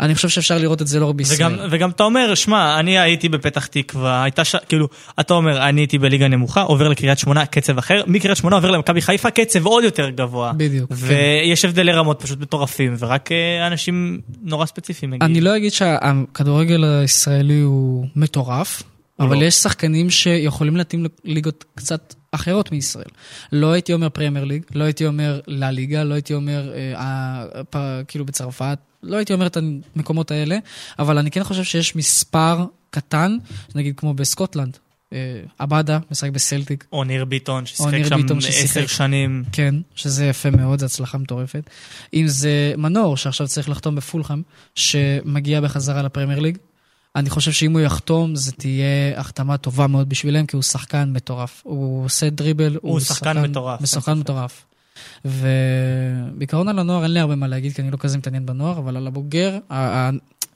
אני חושב שאפשר לראות את זה לא רק בישראל. וגם, וגם אתה אומר, שמע, אני הייתי בפתח תקווה, הייתה ש... כאילו, אתה אומר, אני הייתי בליגה נמוכה, עובר לקריית שמונה, קצב אחר, מקריית שמונה עובר למכבי חיפה, קצב עוד יותר גבוה. בדיוק, כן. ויש הבדלי רמות פשוט מטורפים, ורק אה, אנשים נורא ספציפיים מגיעים. אני לא אגיד שהכדורגל הישראלי הוא מטורף, אבל לא. יש שחקנים שיכולים להתאים לליגות קצת אחרות מישראל. לא הייתי אומר פרמייר ליג, לא הייתי אומר לה ליגה, לא הייתי אומר אה, אה, פ- כאילו בצרפת, לא הייתי אומר את המקומות האלה, אבל אני כן חושב שיש מספר קטן, נגיד כמו בסקוטלנד. אה, עבדה משחק בסלטיק, או ניר ביטון, ששיחק שם. עשר שנים. כן, שזה יפה מאוד, זו הצלחה מטורפת. אם זה מנור, שעכשיו צריך לחתום בפולחם, שמגיע בחזרה לפרמייר ליג, אני חושב שאם הוא יחתום, זו תהיה החתמה טובה מאוד בשבילם, כי הוא שחקן מטורף. הוא עושה דריבל, הוא שחקן מטורף, הוא שחקן. מטורף. ובעיקרון על הנוער אין לי הרבה מה להגיד, כי אני לא כזה מתעניין בנוער, אבל על הבוגר,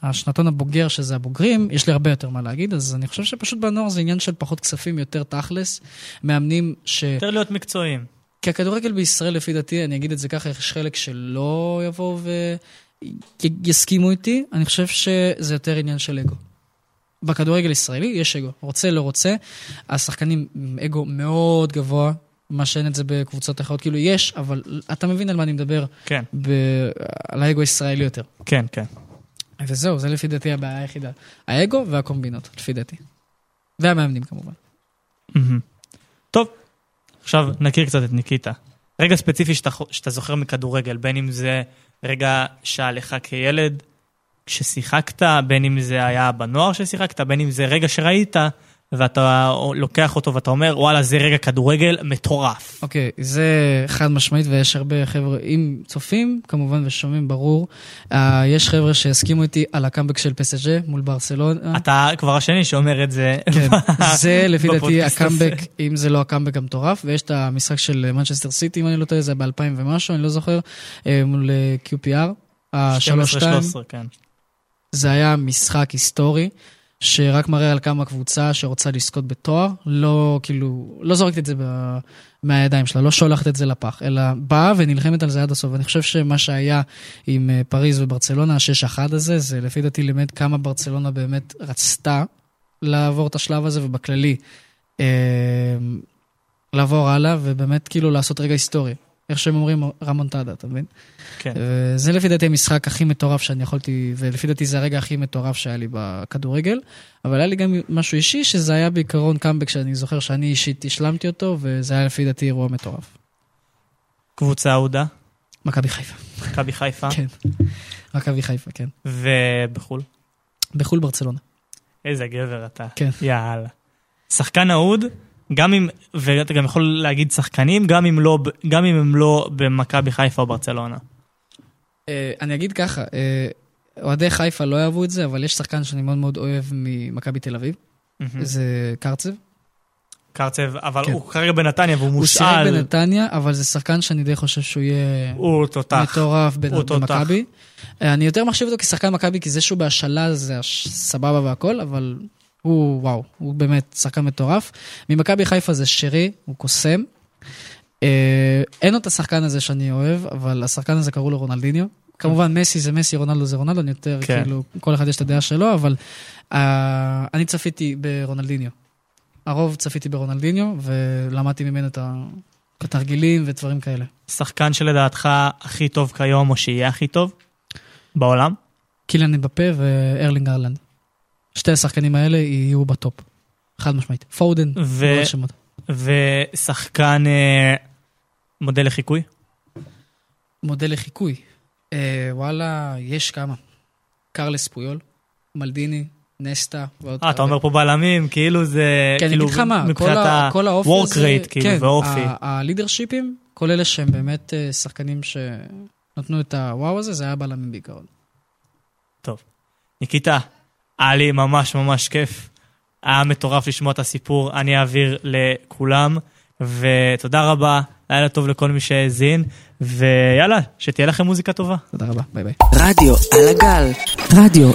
השנתון הבוגר, שזה הבוגרים, יש לי הרבה יותר מה להגיד, אז אני חושב שפשוט בנוער זה עניין של פחות כספים, יותר תכלס. מאמנים ש... יותר להיות מקצועיים. כי הכדורגל בישראל, לפי דעתי, אני אגיד את זה ככה, יש חלק שלא יבואו ויסכימו איתי, אני חושב שזה יותר עניין של אגו. בכדורגל הישראלי יש אגו, רוצה, לא רוצה. השחקנים עם אגו מאוד גבוה, מה שאין את זה בקבוצות אחרות, כאילו יש, אבל אתה מבין על מה אני מדבר, כן, ב... על האגו הישראלי יותר. כן, כן. וזהו, זה לפי דעתי הבעיה היחידה. האגו והקומבינות, לפי דעתי. והמאמנים כמובן. מהמם. טוב, עכשיו נכיר קצת את ניקיטה. רגע ספציפי שאתה, שאתה זוכר מכדורגל, בין אם זה רגע שהיה לך כילד כששיחקת, בין אם זה היה בנוער ששיחקת, בין אם זה רגע שראית ואתה לוקח אותו ואתה אומר, וואלה, זה רגע כדורגל מטורף. אוקיי, זה חד משמעית, ויש הרבה חבר'ה, אם צופים, כמובן, ושומעים, ברור. Uh, יש חבר'ה שהסכימו איתי על הקאמבק של פסג'ה מול ברסלונה. אתה כבר השני שאומר את זה. כן, זה לפי דעתי הקאמבק. אם זה לא הקאמבק המטורף, ויש את המשחק של מנצ'סטר סיטי, אם אני לא טועה, זה ב-2000 ומשהו, אני לא זוכר, אה, מול QPR, ה-3-2. 12-13, כן. זה היה משחק היסטורי, שרק מראה על כמה קבוצה שרוצה לזכות בתואר, לא כאילו, לא זורקת את זה ב, מהידיים שלה, לא שולחת את זה לפח, אלא באה ונלחמת על זה עד הסוף. ואני חושב שמה שהיה עם אה, פריז וברצלונה, ה-6-1 הזה, זה לפי דעתי לימד כמה ברצלונה באמת רצתה לעבור את השלב הזה, ובכללי, אה, לעבור הלאה, ובאמת כאילו לעשות רגע היסטורי. איך שהם אומרים, רמונטדה, אתה מבין? כן. זה לפי דעתי המשחק הכי מטורף שאני יכולתי, ולפי דעתי זה הרגע הכי מטורף שהיה לי בכדורגל. אבל היה לי גם משהו אישי, שזה היה בעיקרון קאמבק שאני זוכר שאני אישית השלמתי אותו, וזה היה לפי דעתי אירוע מטורף. קבוצה אהודה, מכבי חיפה. מכבי חיפה, כן. מכבי חיפה, כן. ובחו"ל. בחו"ל ברצלונה. איזה גבר אתה. כן. יאללה. שחקן אהוד, גם אם, ואתה גם יכול להגיד שחקנים, גם אם לא, גם אם הם לא במכבי חיפה או ברצלונה. אה, אני אגיד ככה, אה, אוהדי חיפה לא יאהבו את זה, אבל יש שחקן שאני מאוד מאוד אוהב ממכבי תל אביב, זה קרצב. קרצב, אבל כן. הוא כרגע בנתניה והוא הוא שיחק מושאל. בנתניה, אבל זה שחקן שאני די חושב שהוא יהיה הוא תותח. מטורף. במכבי. אה, אני יותר מחשיב אותו כשחקן מכבי, כי זה שהוא בהשאלה זה סבבה והכל, אבל הוא, וואו, הוא באמת שחקן מטורף. ממכבי חיפה זה שרי, הוא קוסם. אה, אין את השחקן הזה שאני אוהב, אבל השחקן הזה קראו לו רונלדיניו. כמובן, מסי זה מסי, רונלדו זה רונלדו, אני יותר, כן. כאילו, כל אחד יש את הדעה שלו, אבל אה, אני צפיתי ברונלדיניו. הרוב צפיתי ברונלדיניו, ולמדתי ממנו את התרגילים ודברים כאלה. שחקן שלדעתך הכי טוב כיום, או שיהיה הכי טוב בעולם? קיליאן אמבפה וארלינג הולאנד. שתי השחקנים האלה יהיו בטופ. חד משמעית. פודן, ו- שמות. ושחקן אה, מודל לחיקוי? מודל לחיקוי. אה, וואלה, יש כמה. קרלס פויול, מלדיני, נסטה ועוד אה, אתה אומר פה בלמים, כאילו זה, כן, אני כאילו אגיד לך מה, כל ה- כל האופי ה-work הזה, rate, כאילו, כן, ואופי. הלידרשיפים, כל אלה שהם באמת אה, שחקנים שנתנו את הוואו הזה, זה היה בלמים בעיקרון. טוב. ניקיטה, היה לי ממש ממש כיף. היה מטורף לשמוע את הסיפור, אני אעביר לכולם, ותודה רבה, לילה טוב לכל מי שהאזין, ויאללה, שתהיה לכם מוזיקה טובה. תודה רבה, ביי ביי. רדיו על הגל, רדיו